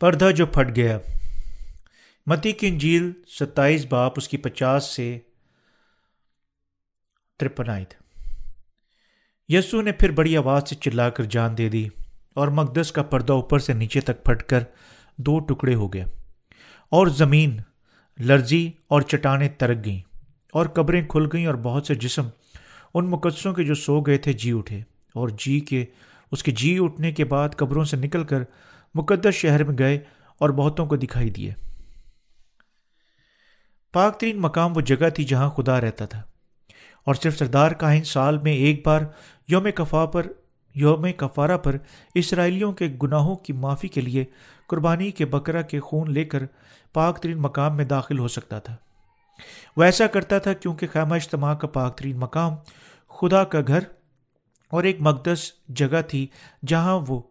پردہ جو پھٹ گیا۔ متی کی انجیل ستائیس باپ، اس کی پچاس سے ترپن یسو نے پھر بڑی آواز سے چلا کر جان دے دی اور مقدس کا پردہ اوپر سے نیچے تک پھٹ کر دو ٹکڑے ہو گیا اور زمین لرزی اور چٹانیں ترک گئیں اور قبریں کھل گئیں اور بہت سے جسم ان مقدسوں کے جو سو گئے تھے جی اٹھے اور جی کے، اس کے جی اٹھنے کے بعد قبروں سے نکل کر مقدس شہر میں گئے اور بہتوں کو دکھائی دیے۔ پاک ترین مقام وہ جگہ تھی جہاں خدا رہتا تھا۔ اور صرف سردار کاہن سال میں ایک بار یوم کفا پر یوم کفارہ پر اسرائیلیوں کے گناہوں کی معافی کے لیے قربانی کے بکرا کے خون لے کر پاک ترین مقام میں داخل ہو سکتا تھا۔ وہ ایسا کرتا تھا کیونکہ خیمہ اجتماع کا پاک ترین مقام خدا کا گھر اور ایک مقدس جگہ تھی جہاں وہ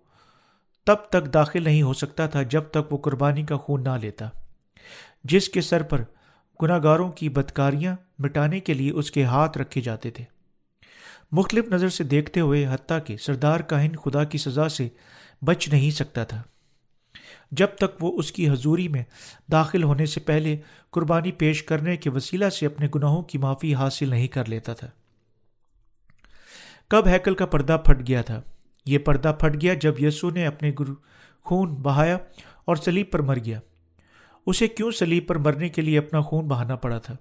تب تک داخل نہیں ہو سکتا تھا جب تک وہ قربانی کا خون نہ لیتا۔ جس کے سر پر گناہ گاروں کی بدکاریاں مٹانے کے لیے اس کے ہاتھ رکھے جاتے تھے۔ مختلف نظر سے دیکھتے ہوئے حتیٰ کہ سردار کاہن خدا کی سزا سے بچ نہیں سکتا تھا۔ جب تک وہ اس کی حضوری میں داخل ہونے سے پہلے قربانی پیش کرنے کے وسیلہ سے اپنے گناہوں کی معافی حاصل نہیں کر لیتا تھا۔ کب ہیکل کا پردہ پھٹ گیا تھا۔ یہ پردہ پھٹ گیا جب یسو نے اپنے گرو خون بہایا اور سلیب پر مر گیا۔ اسے کیوں سلیب پر مرنے کے لیے اپنا خون بہانا پڑا تھا؟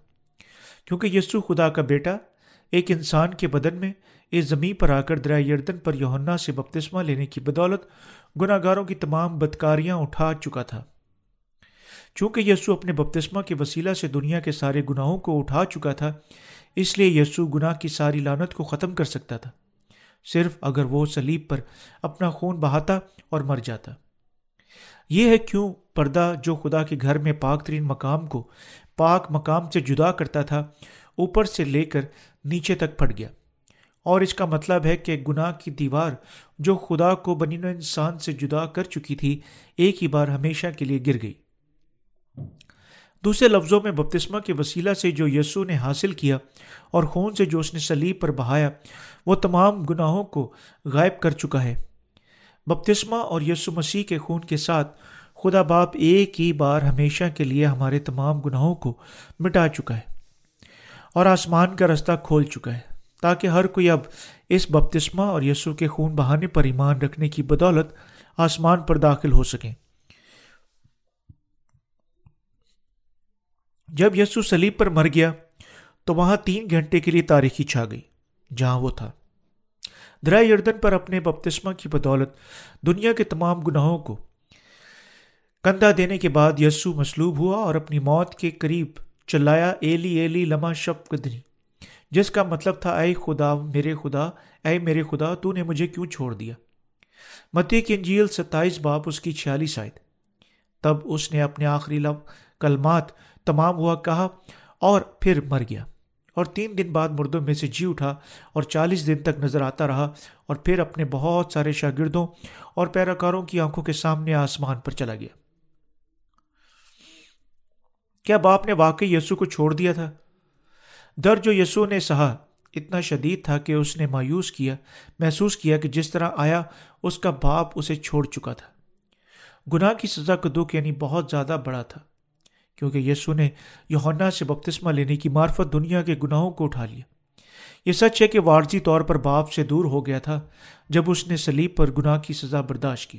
کیونکہ یسو خدا کا بیٹا ایک انسان کے بدن میں اس زمین پر آ کر دریا یردن پر یوہنا سے بپتسمہ لینے کی بدولت گناہ گاروں کی تمام بدکاریاں اٹھا چکا تھا۔ چونکہ یسو اپنے بپتسمہ کے وسیلہ سے دنیا کے سارے گناہوں کو اٹھا چکا تھا، اس لیے یسو گناہ کی ساری لانت کو ختم کر سکتا تھا۔ صرف اگر وہ سلیب پر اپنا خون بہاتا اور مر جاتا۔ یہ ہے کیوں پردہ جو خدا کے گھر میں پاک ترین مقام کو پاک مقام سے جدا کرتا تھا، اوپر سے لے کر نیچے تک پھٹ گیا۔ اور اس کا مطلب ہے کہ گناہ کی دیوار جو خدا کو بنین و انسان سے جدا کر چکی تھی، ایک ہی بار ہمیشہ کے لیے گر گئی۔ دوسرے لفظوں میں بپتسمہ کے وسیلہ سے جو یسو نے حاصل کیا اور خون سے جو اس نے سلیب پر بہایا، وہ تمام گناہوں کو غائب کر چکا ہے۔ بپتسمہ اور یسو مسیح کے خون کے ساتھ خدا باپ ایک ہی بار ہمیشہ کے لیے ہمارے تمام گناہوں کو مٹا چکا ہے اور آسمان کا رستہ کھول چکا ہے، تاکہ ہر کوئی اب اس بپتسمہ اور یسو کے خون بہانے پر ایمان رکھنے کی بدولت آسمان پر داخل ہو سکیں۔ جب یسو سلیب پر مر گیا تو وہاں تین گھنٹے کے لیے تاریخی چھا گئی، جہاں وہ تھا۔ درا یردن پر اپنے بپتسمہ کی بدولت دنیا کے تمام گناہوں کو کندھا دینے کے بعد یسو مسلوب ہوا اور اپنی موت کے قریب چلایا ایلی ایلی لما شب قدری جس کا مطلب تھا، اے خدا، میرے خدا، اے میرے خدا، تو نے مجھے کیوں چھوڑ دیا؟ متی کی انجیل ستائیس باپ اس کی چھیالیس آئے تب اس نے اپنے آخری لب، کلمات تمام ہوا کہا اور پھر مر گیا۔ اور تین دن بعد مردوں میں سے جی اٹھا اور چالیس دن تک نظر آتا رہا اور پھر اپنے بہت سارے شاگردوں اور پیراکاروں کی آنکھوں کے سامنے آسمان پر چلا گیا۔ کیا باپ نے واقعی یسو کو چھوڑ دیا تھا؟ در جو یسو نے سہا، اتنا شدید تھا کہ اس نے مایوس کیا، محسوس کیا کہ جس طرح آیا، اس کا باپ اسے چھوڑ چکا تھا۔ گناہ کی سزا کا دکھ یعنی بہت زیادہ بڑا تھا۔ کیونکہ یسو نے یونا سے بپتسمہ لینے کی معرفت دنیا کے گناہوں کو اٹھا لیا۔ یہ سچ ہے کہ وارضی طور پر باپ سے دور ہو گیا تھا جب اس نے سلیب پر گناہ کی سزا برداشت کی۔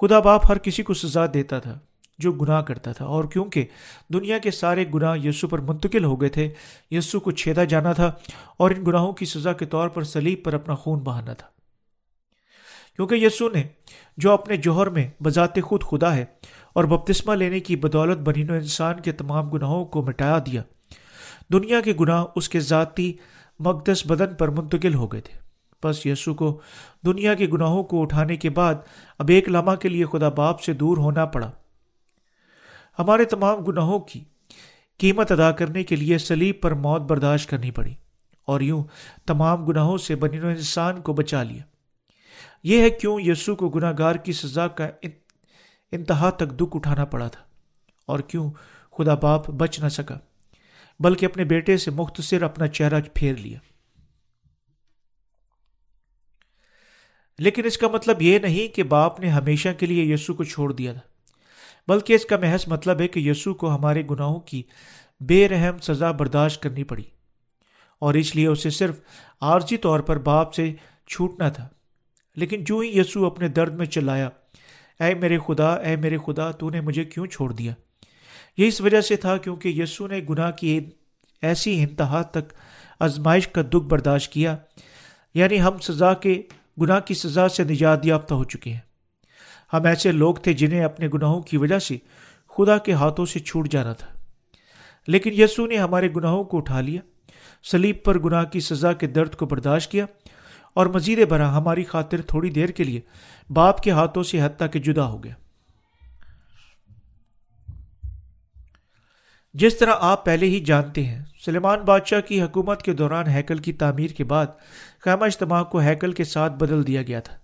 خدا باپ ہر کسی کو سزا دیتا تھا جو گناہ کرتا تھا اور کیونکہ دنیا کے سارے گناہ یسو پر منتقل ہو گئے تھے، یسو کو چھیدا جانا تھا اور ان گناہوں کی سزا کے طور پر سلیب پر اپنا خون بہانا تھا۔ کیونکہ یسو نے جو اپنے جوہر میں بذات خود خدا ہے اور بپتسمہ لینے کی بدولت بنین و انسان کے تمام گناہوں کو مٹایا دیا، دنیا کے گناہ اس کے ذاتی مقدس بدن پر منتقل ہو گئے تھے۔ بس یسو کو دنیا کے گناہوں کو اٹھانے کے بعد اب ایک لمحہ کے لیے خدا باپ سے دور ہونا پڑا۔ ہمارے تمام گناہوں کی قیمت ادا کرنے کے لیے سلیب پر موت برداشت کرنی پڑی اور یوں تمام گناہوں سے بنین و انسان کو بچا لیا۔ یہ ہے کیوں یسو کو گناہ گار کی سزا کا انتہا تک دکھ اٹھانا پڑا تھا؟ اور کیوں خدا باپ بچ نہ سکا؟ بلکہ اپنے بیٹے سے مختصر اپنا چہرہ پھیر لیا۔ لیکن اس کا مطلب یہ نہیں کہ باپ نے ہمیشہ کے لیے یسو کو چھوڑ دیا تھا، بلکہ اس کا محض مطلب ہے کہ یسو کو ہمارے گناہوں کی بے رحم سزا برداشت کرنی پڑی، اور اس لیے اسے صرف عارضی طور پر باپ سے چھوٹنا تھا۔ لیکن جو ہی یسو اپنے درد میں چلایا، اے میرے خدا، اے میرے خدا، تو نے مجھے کیوں چھوڑ دیا؟ یہ اس وجہ سے تھا کیونکہ یسو نے گناہ کی ایسی انتہا تک آزمائش کا دکھ برداشت کیا یعنی ہم سزا کے، گناہ کی سزا سے نجات یافتہ ہو چکے ہیں۔ ہم ایسے لوگ تھے جنہیں اپنے گناہوں کی وجہ سے خدا کے ہاتھوں سے چھوٹ جانا تھا۔ لیکن یسو نے ہمارے گناہوں کو اٹھا لیا سلیب پر گناہ کی سزا کے درد کو برداشت کیا اور مزید برآں ہماری خاطر تھوڑی دیر کے لیے باپ کے ہاتھوں سے حتیٰ کہ جدا ہو گیا۔ جس طرح آپ پہلے ہی جانتے ہیں، سلیمان بادشاہ کی حکومت کے دوران ہیکل کی تعمیر کے بعد خیمہ اجتماع کو ہیکل کے ساتھ بدل دیا گیا تھا۔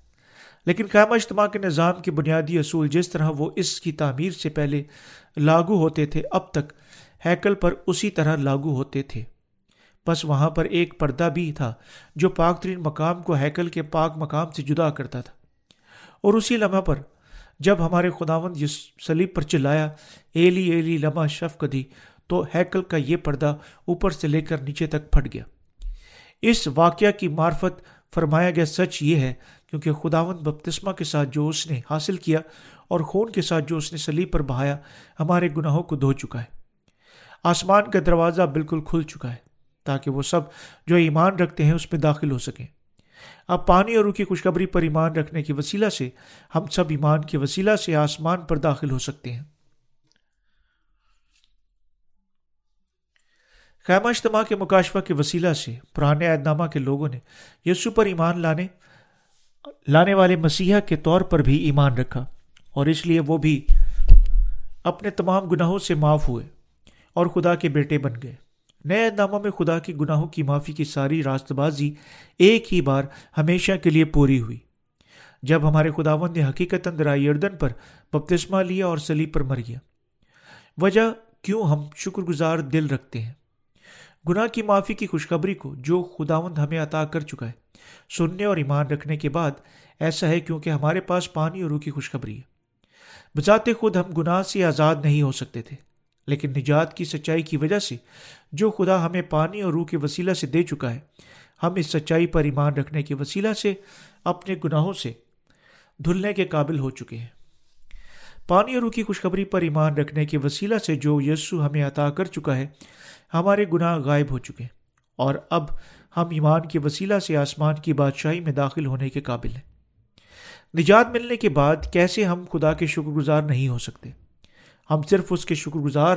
لیکن خیمہ اجتماع کے نظام کے بنیادی اصول جس طرح وہ اس کی تعمیر سے پہلے لاگو ہوتے تھے، اب تک ہیکل پر اسی طرح لاگو ہوتے تھے۔ بس وہاں پر ایک پردہ بھی تھا جو پاک ترین مقام کو ہیکل کے پاک مقام سے جدا کرتا تھا۔ اور اسی لمحہ پر جب ہمارے خداوند یہ سلیب پر چلایا، ایلی ایلی لمحہ شف کدی، تو ہیکل کا یہ پردہ اوپر سے لے کر نیچے تک پھٹ گیا۔ اس واقعہ کی معرفت فرمایا گیا سچ یہ ہے، کیونکہ خداوند بپتسمہ کے ساتھ جو اس نے حاصل کیا اور خون کے ساتھ جو اس نے سلیب پر بہایا، ہمارے گناہوں کو دھو چکا ہے۔ آسمان کا دروازہ بالکل کھل چکا ہے۔ تاکہ وہ سب جو ایمان رکھتے ہیں اس میں داخل ہو سکیں۔ اب پانی اور روح کی خوشخبری پر ایمان رکھنے کی وسیلہ سے ہم سب ایمان کے وسیلہ سے آسمان پر داخل ہو سکتے ہیں۔ خیمہ اجتماع کے مکاشفہ کے وسیلہ سے پرانے عہد نامہ کے لوگوں نے یسو پر ایمان لانے لانے والے مسیحا کے طور پر بھی ایمان رکھا اور اس لیے وہ بھی اپنے تمام گناہوں سے معاف ہوئے اور خدا کے بیٹے بن گئے۔ نئے نامہ میں خدا کی گناہوں کی معافی کی ساری راست بازی ایک ہی بار ہمیشہ کے لیے پوری ہوئی۔ جب ہمارے خداون نے حقیقت اندرائی اردن پر بپتسمہ لیا اور سلیب پر مر گیا۔ وجہ کیوں ہم شکر گزار دل رکھتے ہیں؟ گناہ کی معافی کی خوشخبری کو جو خداوند ہمیں عطا کر چکا ہے۔ سننے اور ایمان رکھنے کے بعد ایسا ہے کیونکہ ہمارے پاس پانی اور روح کی خوشخبری ہے۔ بذات خود ہم گناہ سے آزاد نہیں ہو سکتے تھے۔ لیکن نجات کی سچائی کی وجہ سے جو خدا ہمیں پانی اور روح کے وسیلہ سے دے چکا ہے، ہم اس سچائی پر ایمان رکھنے کے وسیلہ سے اپنے گناہوں سے دھلنے کے قابل ہو چکے ہیں۔ پانی اور روح کی خوشخبری پر ایمان رکھنے کے وسیلہ سے جو یسو ہمیں عطا کر چکا ہے، ہمارے گناہ غائب ہو چکے ہیں۔ اور اب ہم ایمان کے وسیلہ سے آسمان کی بادشاہی میں داخل ہونے کے قابل ہیں۔ نجات ملنے کے بعد کیسے ہم خدا کے شکر گزار نہیں ہو سکتے؟ ہم صرف اس کے شکر گزار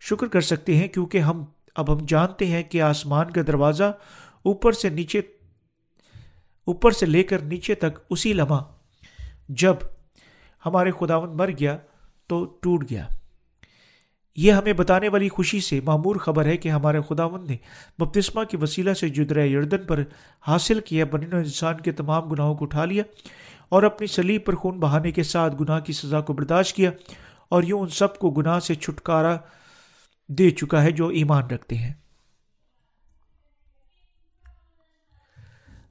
شکر کر سکتے ہیں کیونکہ ہم، اب ہم جانتے ہیں کہ آسمان کا دروازہ اوپر سے نیچے، اوپر سے لے کر نیچے تک اسی لمحہ جب ہمارے خداون مر گیا تو ٹوٹ گیا۔ یہ ہمیں بتانے والی خوشی سے معمور خبر ہے کہ ہمارے خداون نے بپتسمہ کی وسیلہ سے جدر یردن پر حاصل کیا بنین انسان کے تمام گناہوں کو اٹھا لیا اور اپنی سلیب پر خون بہانے کے ساتھ گناہ کی سزا کو برداشت کیا۔ اور یوں ان سب کو گناہ سے چھٹکارا دے چکا ہے جو ایمان رکھتے ہیں۔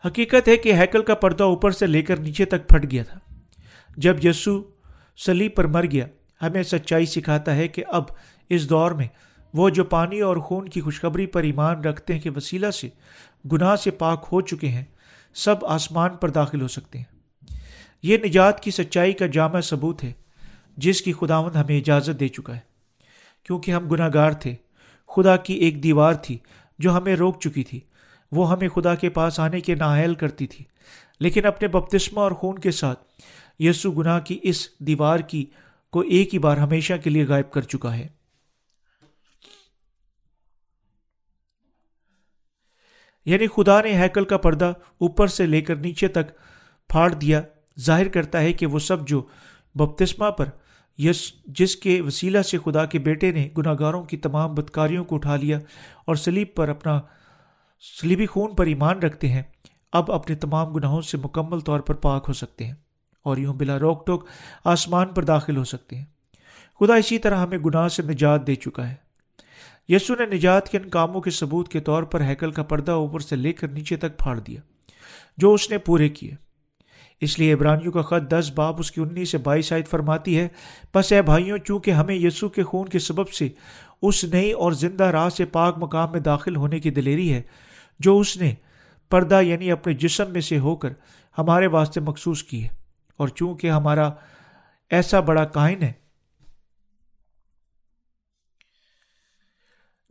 حقیقت ہے کہ ہیکل کا پردہ اوپر سے لے کر نیچے تک پھٹ گیا تھا۔ جب یسو سلیب پر مر گیا، ہمیں سچائی سکھاتا ہے کہ اب اس دور میں وہ جو پانی اور خون کی خوشخبری پر ایمان رکھتے ہیں کہ وسیلہ سے گناہ سے پاک ہو چکے ہیں، سب آسمان پر داخل ہو سکتے ہیں۔ یہ نجات کی سچائی کا جامع ثبوت ہے۔ جس کی خداون ہمیں اجازت دے چکا ہے۔ کیونکہ ہم گناہ گار تھے، خدا کی ایک دیوار تھی جو ہمیں روک چکی تھی۔ وہ ہمیں خدا کے پاس آنے کے نااہل کرتی تھی۔ لیکن اپنے بپتسمہ اور خون کے ساتھ یسو گناہ کی اس دیوار کی کو ایک ہی بار ہمیشہ کے لیے غائب کر چکا ہے۔ یعنی خدا نے ہیکل کا پردہ اوپر سے لے کر نیچے تک پھاڑ دیا۔ ظاہر کرتا ہے کہ وہ سب جو بپتسما پر یس، جس کے وسیلہ سے خدا کے بیٹے نے گناہ گاروں کی تمام بدکاریوں کو اٹھا لیا اور سلیب پر اپنا سلیبی خون پر ایمان رکھتے ہیں، اب اپنے تمام گناہوں سے مکمل طور پر پاک ہو سکتے ہیں اور یوں بلا روک ٹوک آسمان پر داخل ہو سکتے ہیں۔ خدا اسی طرح ہمیں گناہ سے نجات دے چکا ہے۔ یسو نے نجات کے ان کاموں کے ثبوت کے طور پر ہیکل کا پردہ اوپر سے لے کر نیچے تک پھاڑ دیا، جو اس نے پورے کیے۔ اس لیے ابرانیوں کا خط دس باپ اس کی انیس سے بائیس آیت فرماتی ہے بس اے بھائیوں، چونکہ ہمیں یسو کے خون کے سبب سے اس نئی اور زندہ راہ سے پاک مقام میں داخل ہونے کی دلیری ہے، جو اس نے پردہ یعنی اپنے جسم میں سے ہو کر ہمارے واسطے مخصوص کی ہے۔ اور چونکہ ہمارا ایسا بڑا کائن ہے،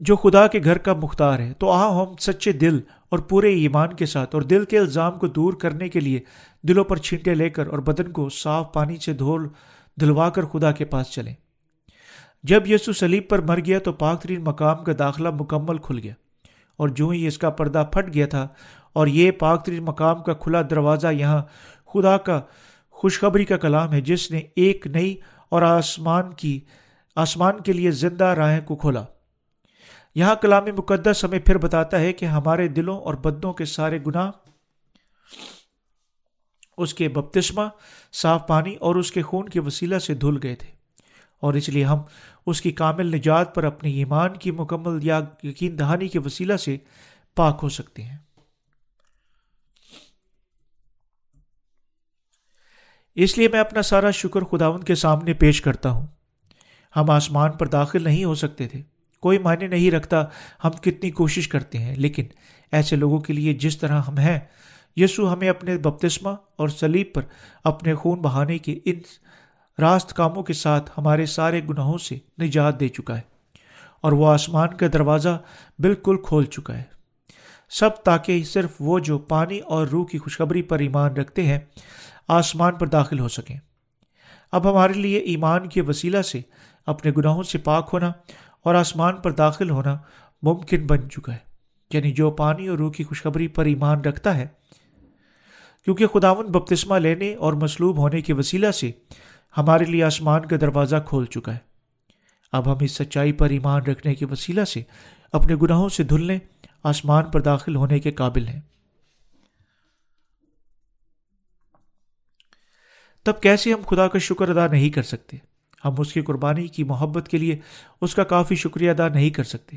جو خدا کے گھر کا مختار ہے، تو آ ہم سچے دل اور پورے ایمان کے ساتھ اور دل کے الزام کو دور کرنے کے لیے دلوں پر چھینٹے لے کر اور بدن کو صاف پانی سے دھول، دھلوا کر خدا کے پاس چلیں۔ جب یسو سلیب پر مر گیا تو پاک ترین مقام کا داخلہ مکمل کھل گیا اور جو ہی اس کا پردہ پھٹ گیا تھا اور یہ پاک ترین مقام کا کھلا دروازہ یہاں خدا کا خوشخبری کا کلام ہے، جس نے ایک نئی اور آسمان کی، آسمان کے لیے زندہ راہیں کو کھولا۔ یہاں کلام مقدس ہمیں پھر بتاتا ہے کہ ہمارے دلوں اور بدوں کے سارے گناہ، اس کے بپتسمہ، صاف پانی اور اس کے خون کے وسیلہ سے دھل گئے تھے۔ اور اس لیے ہم اس کی کامل نجات پر اپنی ایمان کی مکمل یا یقین دہانی کے وسیلہ سے پاک ہو سکتے ہیں۔ اس لیے میں اپنا سارا شکر خداون کے سامنے پیش کرتا ہوں۔ ہم آسمان پر داخل نہیں ہو سکتے تھے۔ کوئی معنی نہیں رکھتا، ہم کتنی کوشش کرتے ہیں۔ لیکن ایسے لوگوں کے لیے جس طرح ہم ہیں یسو ہمیں اپنے بپتسمہ اور سلیب پر اپنے خون بہانے کے ان راست کاموں کے ساتھ ہمارے سارے گناہوں سے نجات دے چکا ہے۔ اور وہ آسمان کا دروازہ بالکل کھول چکا ہے۔ سب تاکہ صرف وہ جو پانی اور روح کی خوشخبری پر ایمان رکھتے ہیں، آسمان پر داخل ہو سکیں۔ اب ہمارے لیے ایمان کے وسیلہ سے اپنے گناہوں سے پاک ہونا اور آسمان پر داخل ہونا ممکن بن چکا ہے۔ یعنی جو پانی اور روح کی خوشخبری پر ایمان رکھتا ہے۔ کیونکہ خداون بپتسمہ لینے اور مصلوب ہونے کے وسیلہ سے ہمارے لیے آسمان کا دروازہ کھول چکا ہے۔ اب ہم اس سچائی پر ایمان رکھنے کے وسیلہ سے اپنے گناہوں سے دھلنے آسمان پر داخل ہونے کے قابل ہیں۔ تب کیسے ہم خدا کا شکر ادا نہیں کر سکتے؟ ہم اس کی قربانی کی محبت کے لیے اس کا کافی شکریہ ادا نہیں کر سکتے۔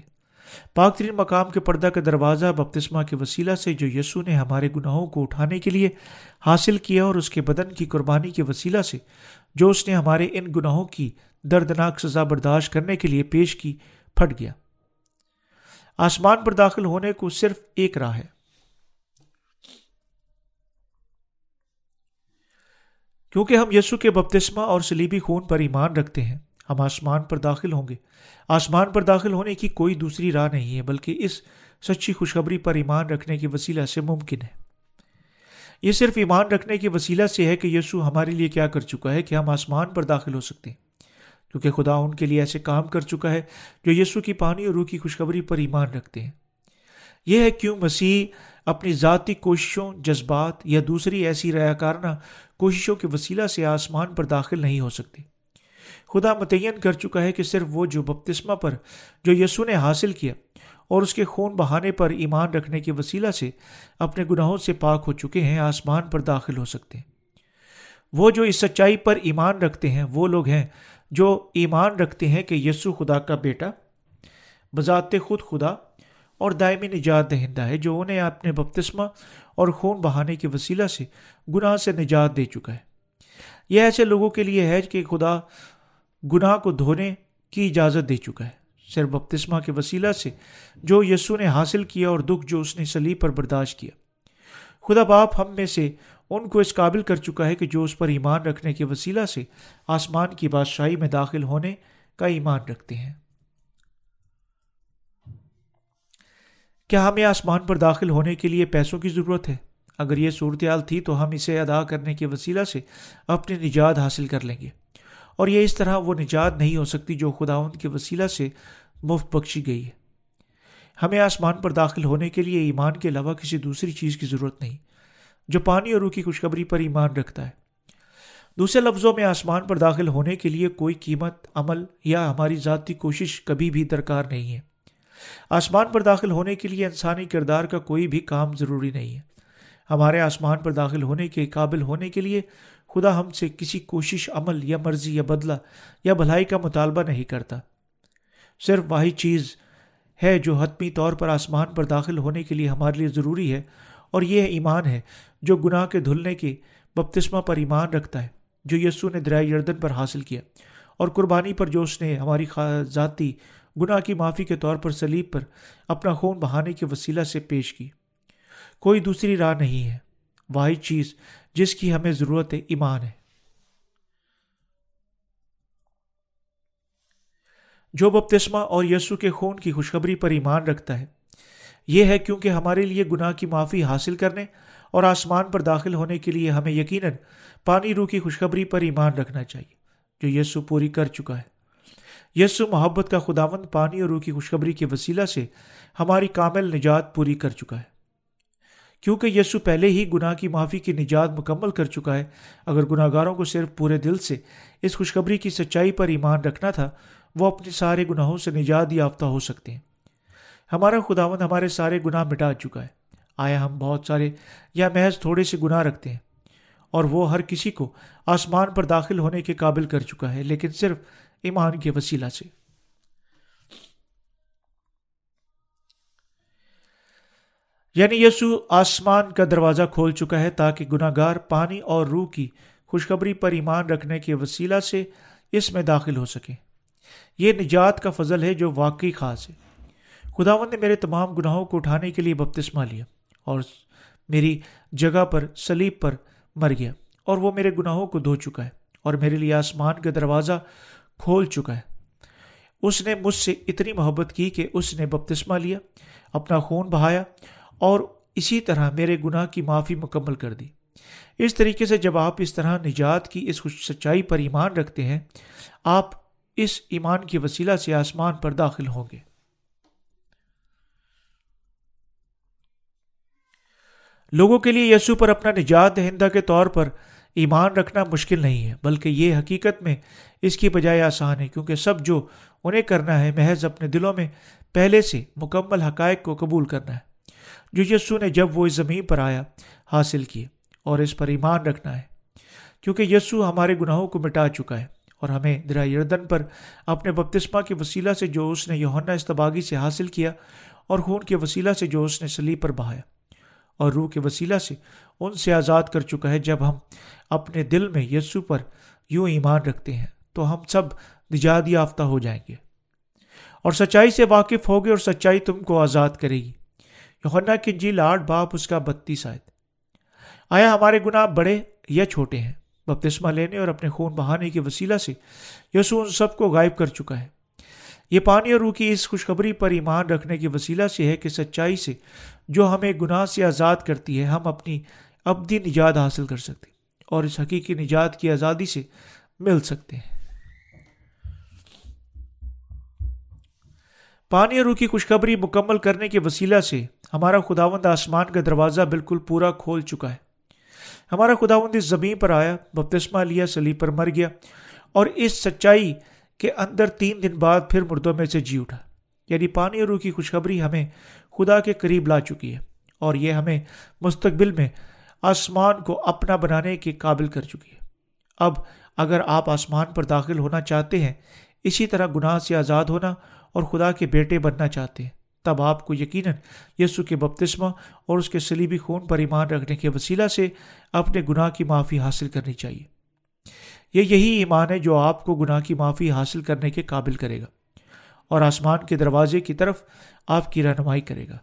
پاک ترین مقام کے پردہ کا دروازہ بپتسمہ کے وسیلہ سے جو یسو نے ہمارے گناہوں کو اٹھانے کے لیے حاصل کیا اور اس کے بدن کی قربانی کے وسیلہ سے جو اس نے ہمارے ان گناہوں کی دردناک سزا برداشت کرنے کے لیے پیش کی، پھٹ گیا۔ آسمان پر داخل ہونے کو صرف ایک راہ ہے۔ کیونکہ ہم یسو کے بپتسمہ اور سلیبی خون پر ایمان رکھتے ہیں، ہم آسمان پر داخل ہوں گے۔ آسمان پر داخل ہونے کی کوئی دوسری راہ نہیں ہے، بلکہ اس سچی خوشخبری پر ایمان رکھنے کے وسیلہ سے ممکن ہے۔ یہ صرف ایمان رکھنے کے وسیلہ سے ہے کہ یسو ہمارے لیے کیا کر چکا ہے کہ ہم آسمان پر داخل ہو سکتے ہیں۔ کیونکہ خدا ان کے لیے ایسے کام کر چکا ہے جو یسو کی پانی اور روح کی خوشخبری پر ایمان رکھتے ہیں۔ یہ ہے کیوں مسیح اپنی ذاتی کوششوں، جذبات یا دوسری ایسی ریا کارنہ کوششوں کے وسیلہ سے آسمان پر داخل نہیں ہو سکتے۔ خدا متعین کر چکا ہے کہ صرف وہ جو بپتسمہ پر، جو یسو نے حاصل کیا اور اس کے خون بہانے پر ایمان رکھنے کے وسیلہ سے اپنے گناہوں سے پاک ہو چکے ہیں، آسمان پر داخل ہو سکتے ہیں۔ وہ جو اس سچائی پر ایمان رکھتے ہیں، وہ لوگ ہیں جو ایمان رکھتے ہیں کہ یسو خدا کا بیٹا، بذات خود خدا اور دائمی نجات دہندہ ہے جو انہیں اپنے بپتسمہ اور خون بہانے کے وسیلہ سے گناہ سے نجات دے چکا ہے۔ یہ ایسے لوگوں کے لیے ہے کہ خدا گناہ کو دھونے کی اجازت دے چکا ہے۔ صرف بپتسمہ کے وسیلہ سے جو یسو نے حاصل کیا اور دکھ جو اس نے سلیب پر برداشت کیا۔ خدا باپ ہم میں سے ان کو اس قابل کر چکا ہے کہ جو اس پر ایمان رکھنے کے وسیلہ سے آسمان کی بادشاہی میں داخل ہونے کا ایمان رکھتے ہیں۔ کیا ہمیں آسمان پر داخل ہونے کے لیے پیسوں کی ضرورت ہے؟ اگر یہ صورتحال تھی تو ہم اسے ادا کرنے کے وسیلہ سے اپنی نجات حاصل کر لیں گے۔ اور یہ اس طرح وہ نجات نہیں ہو سکتی جو خداون کے وسیلہ سے مفت بخشی گئی ہے۔ ہمیں آسمان پر داخل ہونے کے لیے ایمان کے علاوہ کسی دوسری چیز کی ضرورت نہیں، جو پانی اور روح کی خوشخبری پر ایمان رکھتا ہے۔ دوسرے لفظوں میں آسمان پر داخل ہونے کے لیے کوئی قیمت، عمل یا ہماری ذاتی کوشش کبھی بھی درکار نہیں ہے۔ آسمان پر داخل ہونے کے لیے انسانی کردار کا کوئی بھی کام ضروری نہیں ہے۔ ہمارے آسمان پر داخل ہونے کے قابل ہونے کے لیے خدا ہم سے کسی کوشش، عمل یا مرضی یا بدلہ یا بھلائی کا مطالبہ نہیں کرتا۔ صرف واحد چیز ہے جو حتمی طور پر آسمان پر داخل ہونے کے لیے ہمارے لیے ضروری ہے اور یہ ایمان ہے جو گناہ کے دھلنے کے بپتسمہ پر ایمان رکھتا ہے، جو یسو نے درائے یردن پر حاصل کیا اور قربانی پر جو اس نے ہماری ذاتی گناہ کی معافی کے طور پر سلیب پر اپنا خون بہانے کے وسیلہ سے پیش کی۔ کوئی دوسری راہ نہیں ہے۔ واحد چیز جس کی ہمیں ضرورت ہے، ایمان ہے۔ جو بپتسمہ اور یسو کے خون کی خوشخبری پر ایمان رکھتا ہے، یہ ہے کیونکہ ہمارے لیے گناہ کی معافی حاصل کرنے اور آسمان پر داخل ہونے کے لیے ہمیں یقیناً پانی روح کی خوشخبری پر ایمان رکھنا چاہیے، جو یسو پوری کر چکا ہے۔ یسو محبت کا خداوند پانی اور روح کی خوشخبری کے وسیلہ سے ہماری کامل نجات پوری کر چکا ہے۔ کیونکہ یسو پہلے ہی گناہ کی معافی کی نجات مکمل کر چکا ہے، اگر گناہ گاروں کو صرف پورے دل سے اس خوشخبری کی سچائی پر ایمان رکھنا تھا، وہ اپنے سارے گناہوں سے نجات یافتہ ہو سکتے ہیں۔ ہمارا خداوند ہمارے سارے گناہ مٹا چکا ہے۔ آیا ہم بہت سارے یا محض تھوڑے سے گناہ رکھتے ہیں، اور وہ ہر کسی کو آسمان پر داخل ہونے کے قابل کر چکا ہے، لیکن صرف ایمان کے وسیلہ سے یعنی یسو آسمان کا دروازہ کھول چکا ہے تاکہ گناہ گار پانی اور روح کی خوشخبری پر ایمان رکھنے کے وسیلہ سے اس میں داخل ہو سکے یہ نجات کا فضل ہے جو واقعی خاص ہے خداون نے میرے تمام گناہوں کو اٹھانے کے لیے بپتسمہ لیا اور میری جگہ پر سلیب پر مر گیا اور وہ میرے گناہوں کو دھو چکا ہے اور میرے لیے آسمان کا دروازہ کھول چکا ہے۔ اس نے مجھ سے اتنی محبت کی کہ اس نے بپتسمہ لیا، اپنا خون بہایا اور اسی طرح میرے گناہ کی معافی مکمل کر دی۔ اس طریقے سے جب آپ اس طرح نجات کی اس خوش سچائی پر ایمان رکھتے ہیں، آپ اس ایمان کے وسیلہ سے آسمان پر داخل ہوں گے۔ لوگوں کے لیے یسو پر اپنا نجات دہندہ کے طور پر ایمان رکھنا مشکل نہیں ہے، بلکہ یہ حقیقت میں اس کی بجائے آسان ہے، کیونکہ سب جو انہیں کرنا ہے، محض اپنے دلوں میں پہلے سے مکمل حقائق کو قبول کرنا ہے۔ جو یسو نے جب وہ اس زمین پر آیا، حاصل کیے اور اس پر ایمان رکھنا ہے، کیونکہ یسو ہمارے گناہوں کو مٹا چکا ہے اور ہمیں درا یردن پر اپنے بپتسمہ کے وسیلہ سے جو اس نے یوہنا استباغی سے حاصل کیا اور خون کے وسیلہ سے جو اس نے سلیب پر بہایا۔ اور روح کے وسیلہ سے ان سے آزاد کر چکا ہے جب ہم اپنے دل میں یسو پر یوں ایمان رکھتے ہیں، تو ہم سب نجات یافتہ ہو جائیں گے۔ اور سچائی سے واقف ہوگے اور سچائی تم کو آزاد کرے گی۔ یونا کی جیل آٹھ باپ اس کا بتیس آئے آیا ہمارے گناہ بڑے یا چھوٹے ہیں؟ بپتسمہ لینے اور اپنے خون بہانے کے وسیلہ سے یسو ان سب کو غائب کر چکا ہے۔ یہ پانی اور روح کی اس خوشخبری پر ایمان رکھنے کے وسیلہ سے ہے کہ سچائی سے جو ہمیں گناہ سے آزاد کرتی ہے، ہم اپنی ابدی نجات حاصل کر سکتے اور اس حقیقی نجات کی آزادی سے مل سکتے ہیں۔ پانی اور روح کی خوشخبری مکمل کرنے کے وسیلہ سے ہمارا خداوند آسمان کا دروازہ بالکل پورا کھول چکا ہے۔ ہمارا خداوند اس زمین پر آیا، بپتسمہ لیا سلی پر مر گیا اور اس سچائی کے اندر تین دن بعد پھر مردوں میں سے جی اٹھا۔ یعنی پانی اور روح کی خوشخبری ہمیں خدا کے قریب لا چکی ہے اور یہ ہمیں مستقبل میں آسمان کو اپنا بنانے کے قابل کر چکی ہے۔ اب اگر آپ آسمان پر داخل ہونا چاہتے ہیں، اسی طرح گناہ سے آزاد ہونا اور خدا کے بیٹے بننا چاہتے ہیں۔ تب آپ کو یقیناً یسو کے بپتسمہ اور اس کے سلیبی خون پر ایمان رکھنے کے وسیلہ سے اپنے گناہ کی معافی حاصل کرنی چاہیے۔ یہ یہی ایمان ہے جو آپ کو گناہ کی معافی حاصل کرنے کے قابل کرے گا۔ اور آسمان کے دروازے کی طرف آپ کی رہنمائی کرے گا۔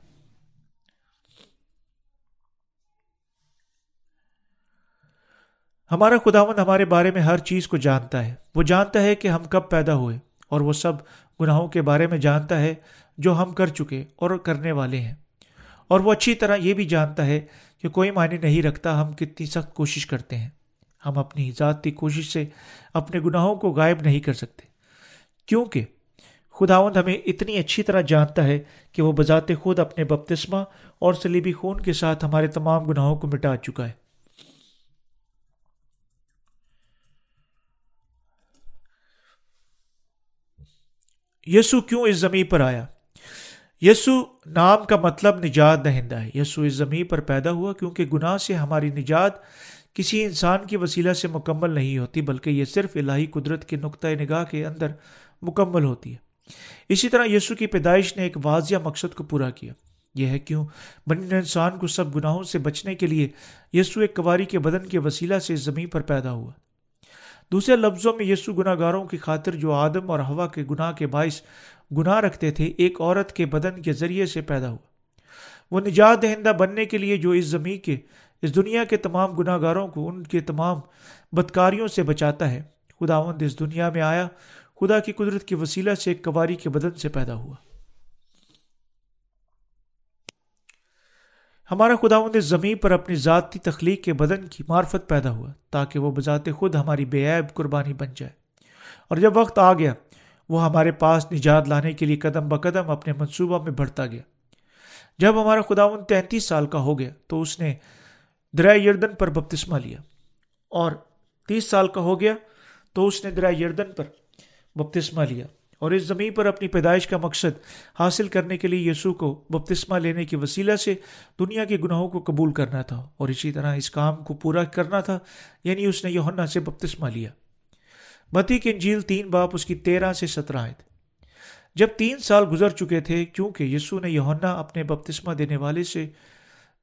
ہمارا خداون ہمارے بارے میں ہر چیز کو جانتا ہے۔ وہ جانتا ہے کہ ہم کب پیدا ہوئے اور وہ سب گناہوں کے بارے میں جانتا ہے جو ہم کر چکے اور کرنے والے ہیں۔ اور وہ اچھی طرح یہ بھی جانتا ہے کہ کوئی معنی نہیں رکھتا ہم کتنی سخت کوشش کرتے ہیں۔ ہم اپنی ذاتی کوشش سے اپنے گناہوں کو غائب نہیں کر سکتے۔ کیونکہ خداوند ہمیں اتنی اچھی طرح جانتا ہے کہ وہ بذات خود اپنے بپتسمہ اور سلیبی خون کے ساتھ ہمارے تمام گناہوں کو مٹا چکا ہے۔ یسو کیوں اس زمین پر آیا؟ یسو نام کا مطلب نجات دہندہ ہے۔ یسو اس زمین پر پیدا ہوا کیونکہ گناہ سے ہماری نجات کسی انسان کی وسیلہ سے مکمل نہیں ہوتی، بلکہ یہ صرف الہی قدرت کے نقطۂ نگاہ کے اندر مکمل ہوتی ہے۔ اسی طرح یسو کی پیدائش نے ایک واضح مقصد کو پورا کیا۔ یہ ہے کیوں؟ بن انسان کو سب گناہوں سے بچنے کے لیے یسو ایک کواری کے بدن کے وسیلہ سے زمین پر پیدا ہوا۔ دوسرے لفظوں میں یسو گناہ گاروں کی خاطر جو آدم اور ہوا کے گناہ کے باعث گناہ رکھتے تھے، ایک عورت کے بدن کے ذریعے سے پیدا ہوا۔ وہ نجات دہندہ بننے کے لیے جو اس زمین کے، اس دنیا کے تمام گناہ گاروں کو ان کے تمام بدکاریوں سے بچاتا ہے۔ خداوند اس دنیا میں آیا خدا کی قدرت کے وسیلہ سے ایک کواری کے بدن سے پیدا ہوا۔ ہمارا خداوند اس زمین پر اپنی ذاتی تخلیق کے بدن کی معرفت پیدا ہوا تاکہ وہ بذات خود ہماری بے عیب قربانی بن جائے۔ اور جب وقت آ گیا، وہ ہمارے پاس نجات لانے کے لیے قدم بقدم اپنے منصوبہ میں بڑھتا گیا۔ جب ہمارا خداون تینتیس سال کا ہو گیا، تو اس نے درائے یردن پر بپتسمہ لیا۔ اور تیس سال کا ہو گیا، تو اس نے درائے یردن پر بپتسمہ لیا اور اس زمین پر اپنی پیدائش کا مقصد حاصل کرنے کے لیے یسوع کو بپتسمہ لینے کے وسیلہ سے دنیا کے گناہوں کو قبول کرنا تھا اور اسی طرح اس کام کو پورا کرنا تھا یعنی اس نے یوہنا سے بپتسمہ لیا۔ متی کی انجیل تین باپ اس کی تیرہ سے سترہ آئے تھے جب تین سال گزر چکے تھے، کیونکہ یسو نے یوہنا اپنے بپتسمہ دینے والے سے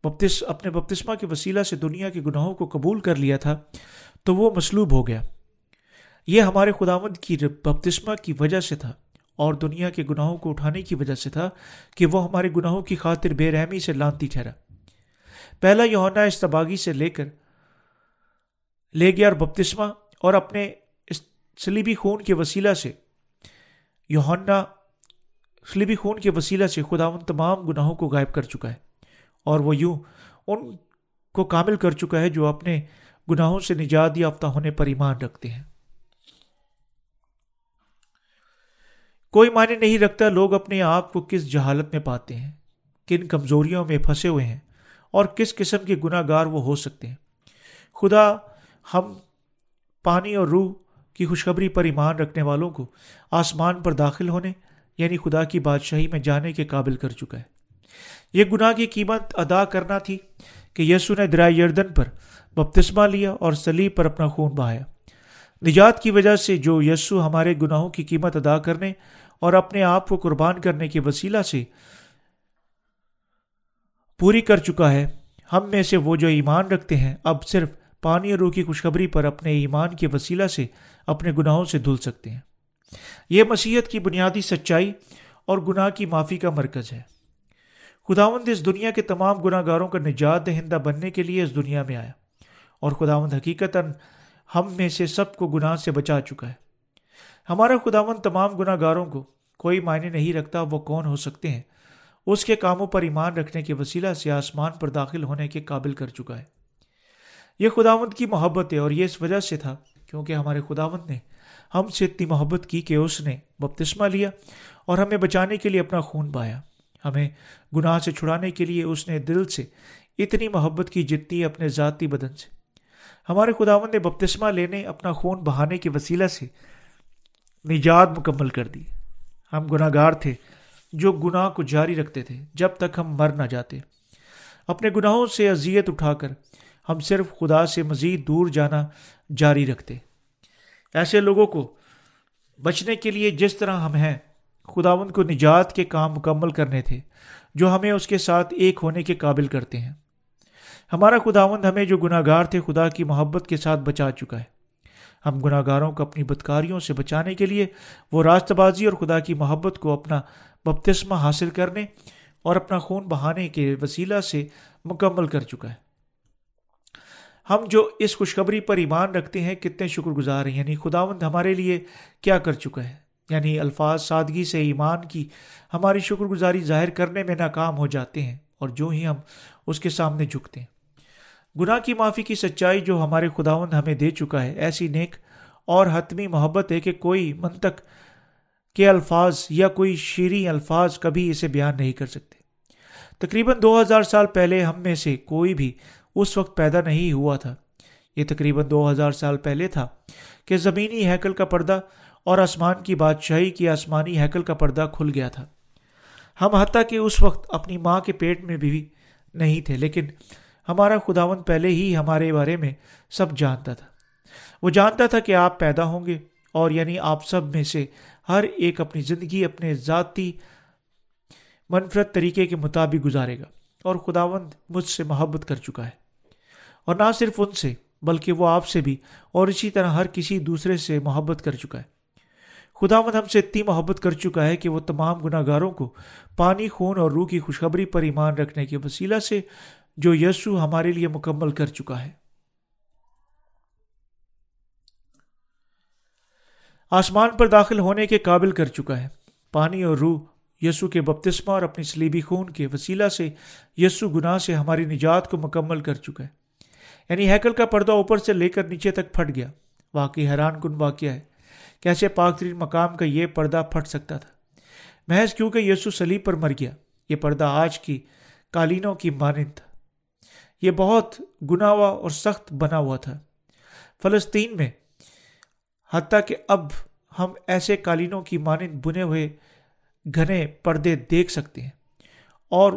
بپتس، اپنے بپتسمہ کے وسیلہ سے دنیا کے گناہوں کو قبول کر لیا تھا، تو وہ مصلوب ہو گیا۔ یہ ہمارے خداوند کی بپتسمہ کی وجہ سے تھا اور دنیا کے گناہوں کو اٹھانے کی وجہ سے تھا کہ وہ ہمارے گناہوں کی خاطر بے رحمی سے لانتی ٹھہرا۔ پہلا یوہنا استباغی سے لے کر لے گیا اور بپتسمہ اور اپنے سلیبی خون کے وسیلہ سے یوہنا سلیبی خون کے وسیلہ سے خدا ان تمام گناہوں کو غائب کر چکا ہے اور وہ یوں ان کو کامل کر چکا ہے جو اپنے گناہوں سے نجات یافتہ ہونے پر ایمان رکھتے ہیں۔ کوئی معنی نہیں رکھتا لوگ اپنے آپ کو کس جہالت میں پاتے ہیں، کن کمزوریوں میں پھنسے ہوئے ہیں، اور کس قسم کے گناہ گار وہ ہو سکتے ہیں۔ خدا ہم پانی اور روح کی خوشخبری پر ایمان رکھنے والوں کو آسمان پر داخل ہونے یعنی خدا کی بادشاہی میں جانے کے قابل کر چکا ہے۔ یہ گناہ کی قیمت ادا کرنا تھی کہ یسو نے درائے یردن پر بپتسمہ لیا اور سلیب پر اپنا خون بہایا۔ نجات کی وجہ سے جو یسو ہمارے گناہوں کی قیمت ادا کرنے اور اپنے آپ کو قربان کرنے کے وسیلہ سے پوری کر چکا ہے۔ ہم میں سے وہ جو ایمان رکھتے ہیں، اب صرف پانی اور روح کی خوشخبری پر اپنے ایمان کے وسیلہ سے اپنے گناہوں سے دھل سکتے ہیں۔ یہ مسیحت کی بنیادی سچائی اور گناہ کی معافی کا مرکز ہے۔ خداوند اس دنیا کے تمام گناہ گاروں کا نجات دہندہ بننے کے لیے اس دنیا میں آیا اور خداوند حقیقت ہم میں سے سب کو گناہ سے بچا چکا ہے۔ ہمارا خداوند تمام گناہ گاروں کو کوئی معنی نہیں رکھتا وہ کون ہو سکتے ہیں۔ اس کے کاموں پر ایمان رکھنے کے وسیلہ سے آسمان پر داخل ہونے کے قابل کر چکا ہے۔ یہ خداوند کی محبت ہے اور یہ اس وجہ سے تھا کیونکہ ہمارے خداوند نے ہم سے اتنی محبت کی کہ اس نے بپتسمہ لیا اور ہمیں بچانے کے لیے اپنا خون بایا ہمیں گناہ سے چھڑانے کے لیے اس نے دل سے اتنی محبت کی جتنی اپنے ذاتی بدن سے۔ ہمارے خداوند نے بپتسمہ لینے، اپنا خون بہانے کے وسیلہ سے نجات مکمل کر دی۔ ہم گناہ گار تھے جو گناہ کو جاری رکھتے تھے، جب تک ہم مر نہ جاتے۔ اپنے گناہوں سے اذیت اٹھا کر ہم صرف خدا سے مزید دور جانا جاری رکھتے۔ ایسے لوگوں کو بچنے کے لیے جس طرح ہم ہیں خداون کو نجات کے کام مکمل کرنے تھے، جو ہمیں اس کے ساتھ ایک ہونے کے قابل کرتے ہیں۔ ہمارا خداوند ہمیں جو گناہ گار تھے، خدا کی محبت کے ساتھ بچا چکا ہے۔ ہم گناہ گاروں کو اپنی بدکاریوں سے بچانے کے لیے وہ راست بازی اور خدا کی محبت کو اپنا بپتسمہ حاصل کرنے اور اپنا خون بہانے کے وسیلہ سے مکمل کر چکا ہے۔ ہم جو اس خوشخبری پر ایمان رکھتے ہیں، کتنے شکر گزار ہیں۔ یعنی خداوند ہمارے لیے کیا کر چکا ہے۔ یعنی الفاظ سادگی سے ایمان کی ہماری شکر گزاری ظاہر کرنے میں ناکام ہو جاتے ہیں اور جو ہی ہم اس کے سامنے جھکتے ہیں۔ گناہ کی معافی کی سچائی جو ہمارے خداوند ہمیں دے چکا ہے۔ ایسی نیک اور حتمی محبت ہے کہ کوئی منطق کے الفاظ یا کوئی شیریں الفاظ کبھی اسے بیان نہیں کر سکتے۔ تقریباً دو ہزار سال پہلے ہم میں سے کوئی بھی اس وقت پیدا نہیں ہوا تھا۔ یہ تقریباً دو ہزار سال پہلے تھا کہ زمینی ہیکل کا پردہ اور آسمان کی بادشاہی کی آسمانی ہیکل کا پردہ کھل گیا تھا۔ ہم حتیٰ کہ اس وقت اپنی ماں کے پیٹ میں بھی نہیں تھے، لیکن ہمارا خداون پہلے ہی ہمارے بارے میں سب جانتا تھا۔ وہ جانتا تھا کہ آپ پیدا ہوں گے اور یعنی آپ سب میں سے ہر ایک اپنی زندگی، اپنے ذاتی منفرد طریقے کے مطابق گزارے گا اور خداوند مجھ سے محبت کر چکا ہے۔ اور نہ صرف ان سے، بلکہ وہ آپ سے بھی اور اسی طرح ہر کسی دوسرے سے محبت کر چکا ہے۔ خداوند ہم سے اتنی محبت کر چکا ہے کہ وہ تمام گناہ گاروں کو پانی، خون اور روح کی خوشخبری پر ایمان رکھنے کے وسیلہ سے جو یسو ہمارے لیے مکمل کر چکا ہے۔ آسمان پر داخل ہونے کے قابل کر چکا ہے۔ پانی اور روح یسو کے بپتسمہ اور اپنی سلیبی خون کے وسیلہ سے یسو گناہ سے ہماری نجات کو مکمل کر چکا ہے۔ یعنی ہیکل کا پردہ اوپر سے لے کر نیچے تک پھٹ گیا۔ واقعی حیران کن واقعہ ہے۔ کیسے پاک ترین مقام کا یہ پردہ پھٹ سکتا تھا۔ محض کیونکہ یسو سلیب پر مر گیا، یہ پردہ آج کی قالینوں کی مانند تھا۔ یہ بہت گناوا اور سخت بنا ہوا تھا۔ فلسطین میں، حتیٰ کہ اب ہم ایسے قالینوں کی مانند بنے ہوئے گھنے پردے دیکھ سکتے ہیں۔ اور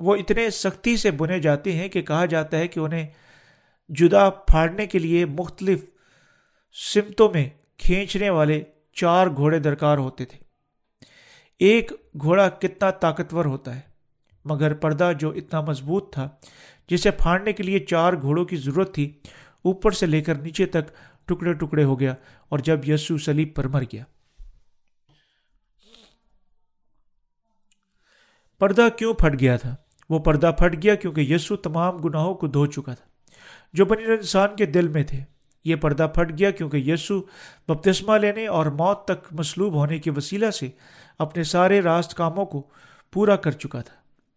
وہ اتنے سختی سے بنے جاتے ہیں کہ کہا جاتا ہے کہ انہیں جدا پھاڑنے کے لیے مختلف سمتوں میں کھینچنے والے چار گھوڑے درکار ہوتے تھے۔ ایک گھوڑا کتنا طاقتور ہوتا ہے، مگر پردہ جو اتنا مضبوط تھا جسے پھاڑنے کے لیے چار گھوڑوں کی ضرورت تھی، اوپر سے لے کر نیچے تک ٹکڑے ٹکڑے ہو گیا اور جب یسو سلیب پر مر گیا۔ پردہ کیوں پھٹ گیا تھا؟ وہ پردہ پھٹ گیا کیونکہ یسو تمام گناہوں کو دھو چکا تھا۔ جو بنی انسان کے دل میں تھے، یہ پردہ پھٹ گیا کیونکہ یسو بپتسمہ لینے اور موت تک مصلوب ہونے کے وسیلہ سے اپنے سارے راست کاموں کو پورا کر چکا تھا۔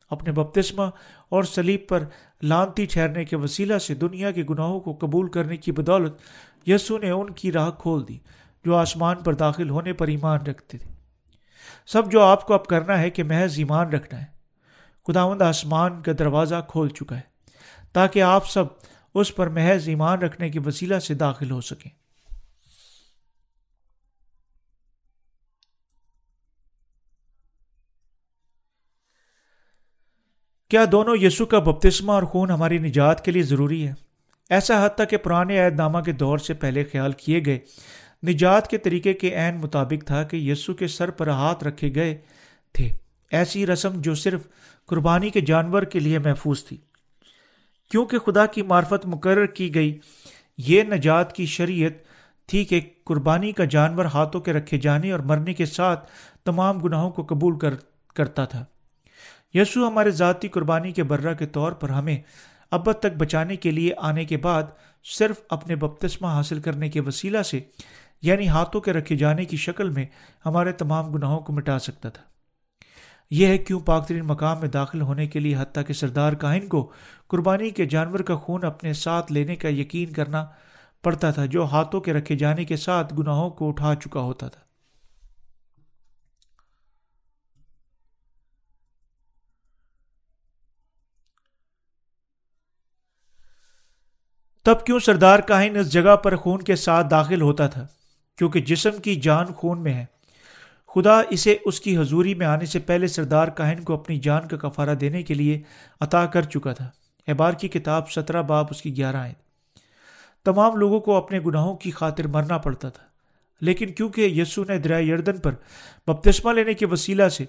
اپنے بپتسمہ اور سلیب پر لانتی ٹھہرنے کے وسیلہ سے دنیا کے گناہوں کو قبول کرنے کی بدولت یسو نے ان کی راہ کھول دی، جو آسمان پر داخل ہونے پر ایمان رکھتے تھے۔ سب جو آپ کو اب کرنا ہے کہ محض ایمان رکھنا ہے، خداوند آسمان کا دروازہ کھول چکا ہے تاکہ آپ سب اس پر محض ایمان رکھنے کے وسیلہ سے داخل ہو سکیں۔ کیا دونوں یسو کا بپتسمہ اور خون ہماری نجات کے لیے ضروری ہے؟ ایسا حد تک کہ پرانے عہد نامہ کے دور سے پہلے خیال کیے گئے نجات کے طریقے کے عین مطابق تھا کہ یسو کے سر پر ہاتھ رکھے گئے تھے۔ ایسی رسم جو صرف قربانی کے جانور کے لیے محفوظ تھی۔ کیونکہ خدا کی معرفت مقرر کی گئی، یہ نجات کی شریعت تھی کہ قربانی کا جانور ہاتھوں کے رکھے جانے اور مرنے کے ساتھ تمام گناہوں کو قبول کر، کرتا تھا۔ یسو ہمارے ذاتی قربانی کے برہ کے طور پر ہمیں ابد تک بچانے کے لیے آنے کے بعد صرف اپنے بپتسمہ حاصل کرنے کے وسیلہ سے یعنی ہاتھوں کے رکھے جانے کی شکل میں ہمارے تمام گناہوں کو مٹا سکتا تھا۔ یہ ہے کیوں پاکترین مقام میں داخل ہونے کے لیے حتیٰ کہ سردار کاہن کو قربانی کے جانور کا خون اپنے ساتھ لینے کا یقین کرنا پڑتا تھا، جو ہاتھوں کے رکھے جانے کے ساتھ گناہوں کو اٹھا چکا ہوتا تھا۔ تب کیوں سردار کاہن اس جگہ پر خون کے ساتھ داخل ہوتا تھا؟ کیونکہ جسم کی جان خون میں ہے۔ خدا اسے اس کی حضوری میں آنے سے پہلے سردار کاہن کو اپنی جان کا کفارہ دینے کے لیے عطا کر چکا تھا۔ احبار کی کتاب سترہ باپ اس کی گیارہ آئے تمام لوگوں کو اپنے گناہوں کی خاطر مرنا پڑتا تھا۔ لیکن کیونکہ یسو نے دریا یردن پر بپتسمہ لینے کے وسیلہ سے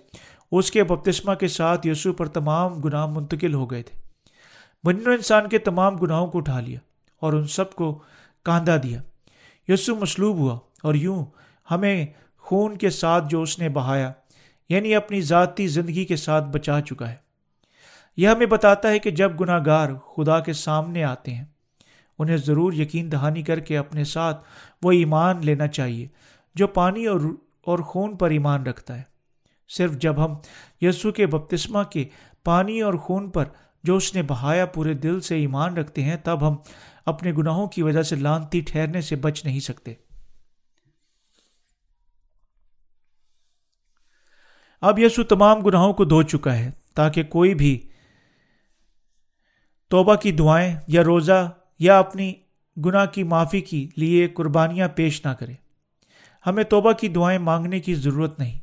اس کے بپتسمہ کے ساتھ یسو پر تمام گناہ منتقل ہو گئے تھے۔ بنو انسان کے تمام گناہوں کو اٹھا لیا۔ اور ان سب کو کاندھا دیا۔ یسو مصلوب ہوا اور یوں ہمیں خون کے ساتھ جو اس نے بہایا یعنی اپنی ذاتی زندگی کے ساتھ بچا چکا ہے۔ یہ ہمیں بتاتا ہے کہ جب گناہ گار خدا کے سامنے آتے ہیں، انہیں ضرور یقین دہانی کر کے اپنے ساتھ وہ ایمان لینا چاہیے جو پانی اور اور خون پر ایمان رکھتا ہے۔ صرف جب ہم یسو کے بپتسمہ کے پانی اور خون پر جو اس نے بہایا پورے دل سے ایمان رکھتے ہیں، تب ہم اپنے گناہوں کی وجہ سے لانتی ٹھہرنے سے بچ نہیں سکتے۔ اب یسو تمام گناہوں کو دھو چکا ہے، تاکہ کوئی بھی توبہ کی دعائیں یا روزہ یا اپنی گناہ کی معافی کی لیے قربانیاں پیش نہ کرے۔ ہمیں توبہ کی دعائیں مانگنے کی ضرورت نہیں،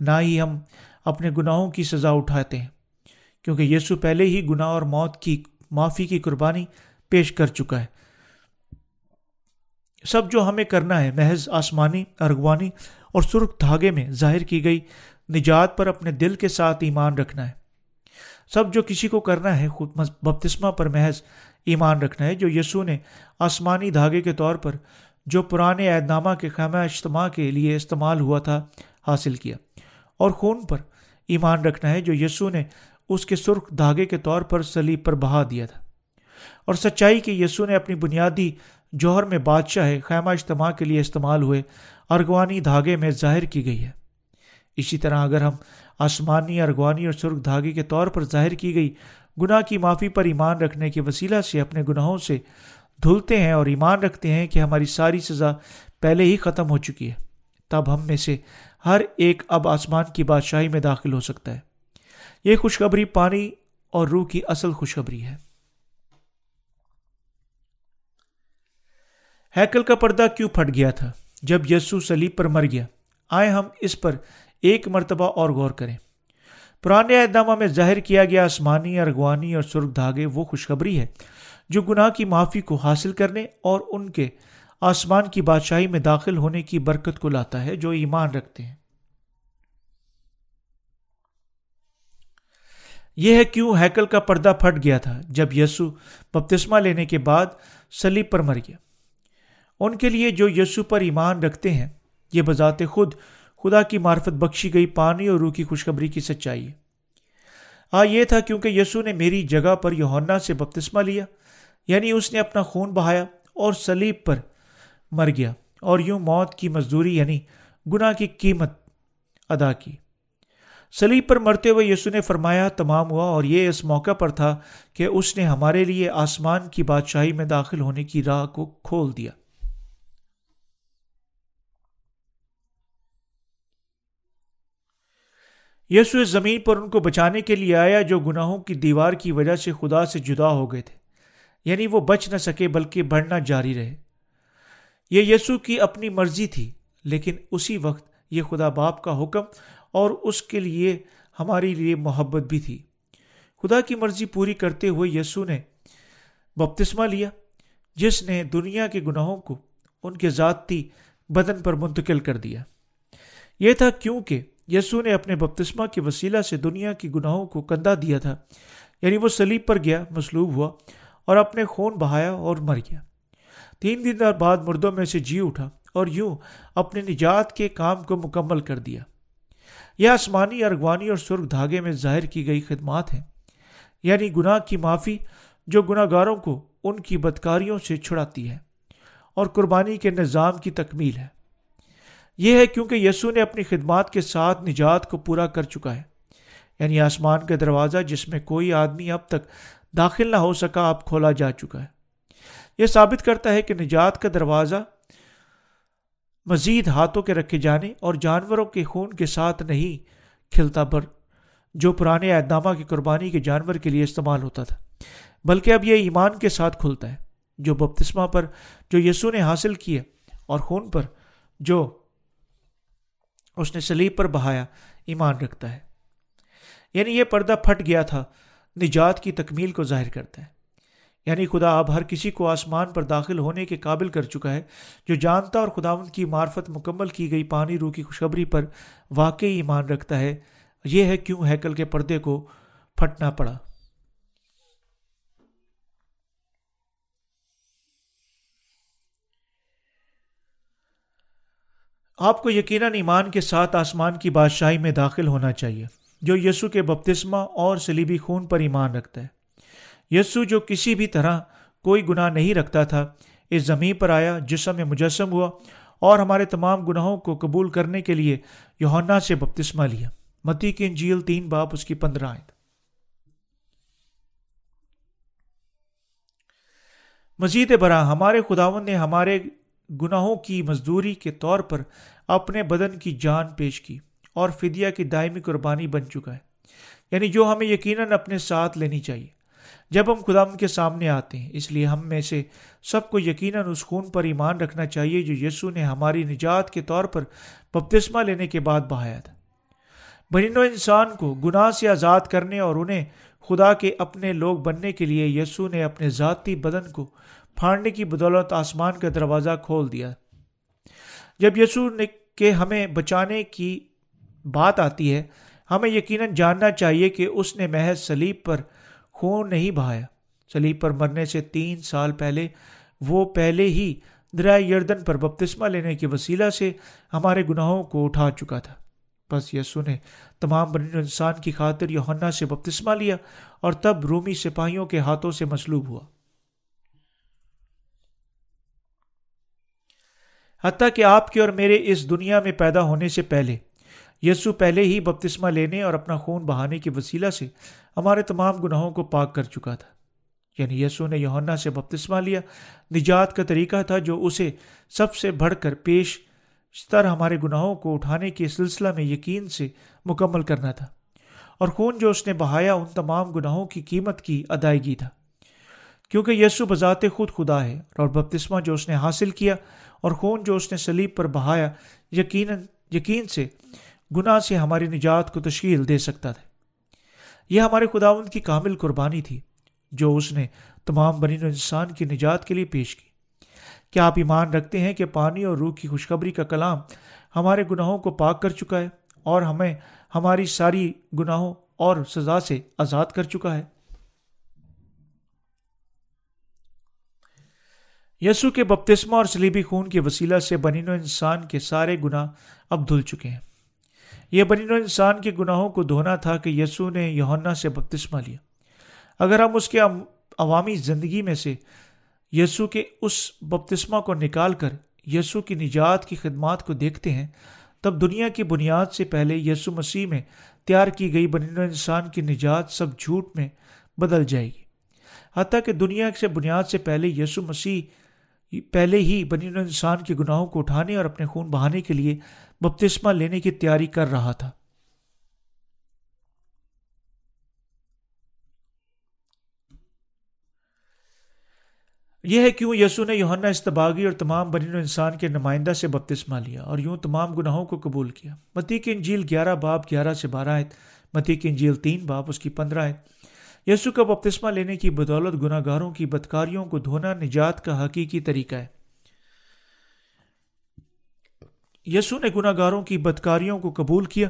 نہ ہی ہم اپنے گناہوں کی سزا اٹھاتے ہیں۔ کیونکہ یسو پہلے ہی گناہ اور موت کی معافی کی قربانی پیش کر چکا ہے۔ سب جو ہمیں کرنا ہے، محض آسمانی، ارغوانی اور سرخ دھاگے میں ظاہر کی گئی نجات پر اپنے دل کے ساتھ ایمان رکھنا ہے۔ سب جو کسی کو کرنا ہے، خود بپتسمہ پر محض ایمان رکھنا ہے۔ جو یسو نے آسمانی دھاگے کے طور پر جو پرانے اعد نامہ کے خیمہ اجتماع کے لیے استعمال ہوا تھا، حاصل کیا۔ اور خون پر ایمان رکھنا ہے۔ جو یسو نے اس کے سرخ دھاگے کے طور پر سلیب پر بہا دیا تھا۔ اور سچائی کہ یسو نے اپنی بنیادی جوہر میں بادشاہ خیمہ اجتماع کے لیے استعمال ہوئے ارغوانی دھاگے میں ظاہر کی گئی ہے۔ اسی طرح اگر ہم آسمانی، ارغوانی اور سرخ دھاگے کے طور پر ظاہر کی گئی گناہ کی معافی پر ایمان رکھنے کے وسیلہ سے اپنے گناہوں سے دھلتے ہیں اور ایمان رکھتے ہیں کہ ہماری ساری سزا پہلے ہی ختم ہو چکی ہے، تب ہم میں سے ہر ایک اب آسمان کی بادشاہی میں داخل ہو سکتا ہے۔ یہ خوشخبری پانی اور روح کی اصل خوشخبری ہے۔ ہیکل کا پردہ کیوں پھٹ گیا تھا؟ جب یسو سلیب پر مر گیا۔ آئے ہم اس پر ایک مرتبہ اور غور کریں۔ پرانے اہدامہ میں ظاہر کیا گیا آسمانی، ارغوانی اور سرخ دھاگے وہ خوشخبری ہے جو گناہ کی معافی کو حاصل کرنے اور ان کے آسمان کی بادشاہی میں داخل ہونے کی برکت کو لاتا ہے جو ایمان رکھتے ہیں۔ یہ ہے کیوں ہیکل کا پردہ پھٹ گیا تھا جب یسو بپتسمہ لینے کے بعد سلیب پر مر گیا۔ ان کے لیے جو یسو پر ایمان رکھتے ہیں، یہ بذات خود خدا کی معرفت بخشی گئی پانی اور روح کی خوشخبری کی سچائی ہے۔ آ، یہ تھا کیونکہ یسو نے میری جگہ پر یوہنا سے بپتسمہ لیا یعنی اس نے اپنا خون بہایا اور سلیب پر مر گیا اور یوں موت کی مزدوری یعنی گناہ کی قیمت ادا کی۔ سلیب پر مرتے ہوئے یسو نے فرمایا، تمام ہوا اور یہ اس موقع پر تھا کہ اس نے ہمارے لیے آسمان کی بادشاہی میں داخل ہونے کی راہ کو کھول دیا۔ یسو اس زمین پر ان کو بچانے کے لیے آیا جو گناہوں کی دیوار کی وجہ سے خدا سے جدا ہو گئے تھے۔ یعنی وہ بچ نہ سکے بلکہ بڑھنا جاری رہے۔ یہ یسو کی اپنی مرضی تھی، لیکن اسی وقت یہ خدا باپ کا حکم اور اس کے لیے ہماری لیے محبت بھی تھی۔ خدا کی مرضی پوری کرتے ہوئے یسو نے بپتسمہ لیا، جس نے دنیا کے گناہوں کو ان کے ذاتی بدن پر منتقل کر دیا۔ یہ تھا کیونکہ یسو نے اپنے بپتسمہ کے وسیلہ سے دنیا کی گناہوں کو کندھا دیا تھا یعنی وہ سلیب پر گیا، مصلوب ہوا اور اپنے خون بہایا اور مر گیا۔ تین دن بعد مردوں میں سے جی اٹھا اور یوں اپنے نجات کے کام کو مکمل کر دیا۔ یہ آسمانی ارغوانی اور سرخ دھاگے میں ظاہر کی گئی خدمات ہیں۔ یعنی گناہ کی معافی جو گناہ گاروں کو ان کی بدکاریوں سے چھڑاتی ہے اور قربانی کے نظام کی تکمیل ہے۔ یہ ہے کیونکہ یسو نے اپنی خدمات کے ساتھ نجات کو پورا کر چکا ہے۔ یعنی آسمان کا دروازہ جس میں کوئی آدمی اب تک داخل نہ ہو سکا، اب کھولا جا چکا ہے۔ یہ ثابت کرتا ہے کہ نجات کا دروازہ مزید ہاتھوں کے رکھے جانے اور جانوروں کے خون کے ساتھ نہیں کھلتا، پر جو پرانے اعدامہ کی قربانی کے جانور کے لیے استعمال ہوتا تھا۔ بلکہ اب یہ ایمان کے ساتھ کھلتا ہے، جو بپتسمہ پر جو یسو نے حاصل کیا اور خون پر جو اس نے سلیب پر بہایا ایمان رکھتا ہے۔ یعنی یہ پردہ پھٹ گیا تھا، نجات کی تکمیل کو ظاہر کرتا ہے۔ یعنی خدا اب ہر کسی کو آسمان پر داخل ہونے کے قابل کر چکا ہے، جو جانتا اور خدا کی معرفت مکمل کی گئی پانی روح کی خوشخبری پر واقعی ایمان رکھتا ہے۔ یہ ہے کیوں ہیکل کے پردے کو پھٹنا پڑا۔ آپ کو یقیناً ایمان کے ساتھ آسمان کی بادشاہی میں داخل ہونا چاہیے، جو یسو کے بپتسمہ اور سلیبی خون پر ایمان رکھتا ہے۔ یسو جو کسی بھی طرح کوئی گناہ نہیں رکھتا تھا، اس زمین پر آیا، جسم میں مجسم ہوا اور ہمارے تمام گناہوں کو قبول کرنے کے لیے یوہنا سے بپتسمہ لیا۔ متی کی انجیل تین باپ، اس کی پندرہ آئے مزید برآں ہمارے خداون نے ہمارے گناہوں کی مزدوری کے طور پر اپنے بدن کی جان پیش کی اور فدیہ کی دائمی قربانی بن چکا ہے۔ یعنی جو ہمیں یقیناً اپنے ساتھ لینی چاہیے۔ جب ہم خدا کے سامنے آتے ہیں، اس لیے ہم میں سے سب کو یقیناً اس خون پر ایمان رکھنا چاہیے جو یسو نے ہماری نجات کے طور پر بپتسمہ لینے کے بعد بہایا تھا۔ بنین و انسان کو گناہ سے آزاد کرنے اور انہیں خدا کے اپنے لوگ بننے کے لیے یسو نے اپنے ذاتی بدن کو پھاڑنے کی بدولت آسمان کا دروازہ کھول دیا۔ جب یسو نے کہ ہمیں بچانے کی بات آتی ہے، ہمیں یقیناً جاننا چاہیے کہ اس نے محض سلیب پر خون نہیں بہایا۔ سلیب پر مرنے سے تین سال پہلے، وہ پہلے ہی درائے یردن پر بپتسمہ لینے کے وسیلہ سے ہمارے گناہوں کو اٹھا چکا تھا۔ بس یسو نے تمام بن انسان کی خاطر یوحنا سے بپتسمہ لیا اور تب رومی سپاہیوں کے ہاتھوں سے مسلوب ہوا۔ حتیٰ کہ آپ کے اور میرے اس دنیا میں پیدا ہونے سے پہلے، یسو پہلے ہی بپتسمہ لینے اور اپنا خون بہانے کے وسیلہ سے ہمارے تمام گناہوں کو پاک کر چکا تھا۔ یعنی یسو نے یونا سے بپتسمہ لیا۔ نجات کا طریقہ تھا جو اسے سب سے بڑھ کر پیش تر ہمارے گناہوں کو اٹھانے کے سلسلہ میں یقین سے مکمل کرنا تھا۔ اور خون جو اس نے بہایا ان تمام گناہوں کی قیمت کی ادائیگی تھا۔ کیونکہ یسو بذات خود خدا ہے اور بپتسمہ جو اس نے حاصل کیا اور خون جو اس نے سلیب پر بہایا، یقیناً یقین سے گناہ سے ہماری نجات کو تشکیل دے سکتا تھا۔ یہ ہمارے خداون کی کامل قربانی تھی، جو اس نے تمام بنی انسان کی نجات کے لیے پیش کی۔ کیا آپ ایمان رکھتے ہیں کہ پانی اور روح کی خوشخبری کا کلام ہمارے گناہوں کو پاک کر چکا ہے اور ہمیں ہماری ساری گناہوں اور سزا سے آزاد کر چکا ہے؟ یسو کے بپتسمہ اور سلیبی خون کے وسیلہ سے بنین و انسان کے سارے گناہ اب دھل چکے ہیں۔ یہ بنین و انسان کے گناہوں کو دھونا تھا کہ یسو نے یونا سے بپتسمہ لیا۔ اگر ہم اس کے عوامی زندگی میں سے یسو کے اس بپتسمہ کو نکال کر یسو کی نجات کی خدمات کو دیکھتے ہیں، تب دنیا کی بنیاد سے پہلے یسو مسیح میں تیار کی گئی بنین و انسان کی نجات سب جھوٹ میں بدل جائے گی۔ حتیٰ کہ دنیا سے بنیاد سے پہلے یسو مسیح پہلے ہی بنین و انسان کے گناہوں کو اٹھانے اور اپنے خون بہانے کے لیے بپتسمہ لینے کی تیاری کر رہا تھا۔ یہ ہے کیوں یسو نے یوہنا استباغی اور تمام بنین و انسان کے نمائندہ سے بپتسمہ لیا اور یوں تمام گناہوں کو قبول کیا۔ متی کی انجیل گیارہ باپ گیارہ سے بارہ آئے متی کی انجیل تین باپ اس کی پندرہ آئے یسو کا بپتسمہ لینے کی بدولت گناہ گاروں کی بدکاریوں کو دھونا نجات کا حقیقی طریقہ ہے۔ یسو نے گناہ گاروں کی بدکاریوں کو قبول کیا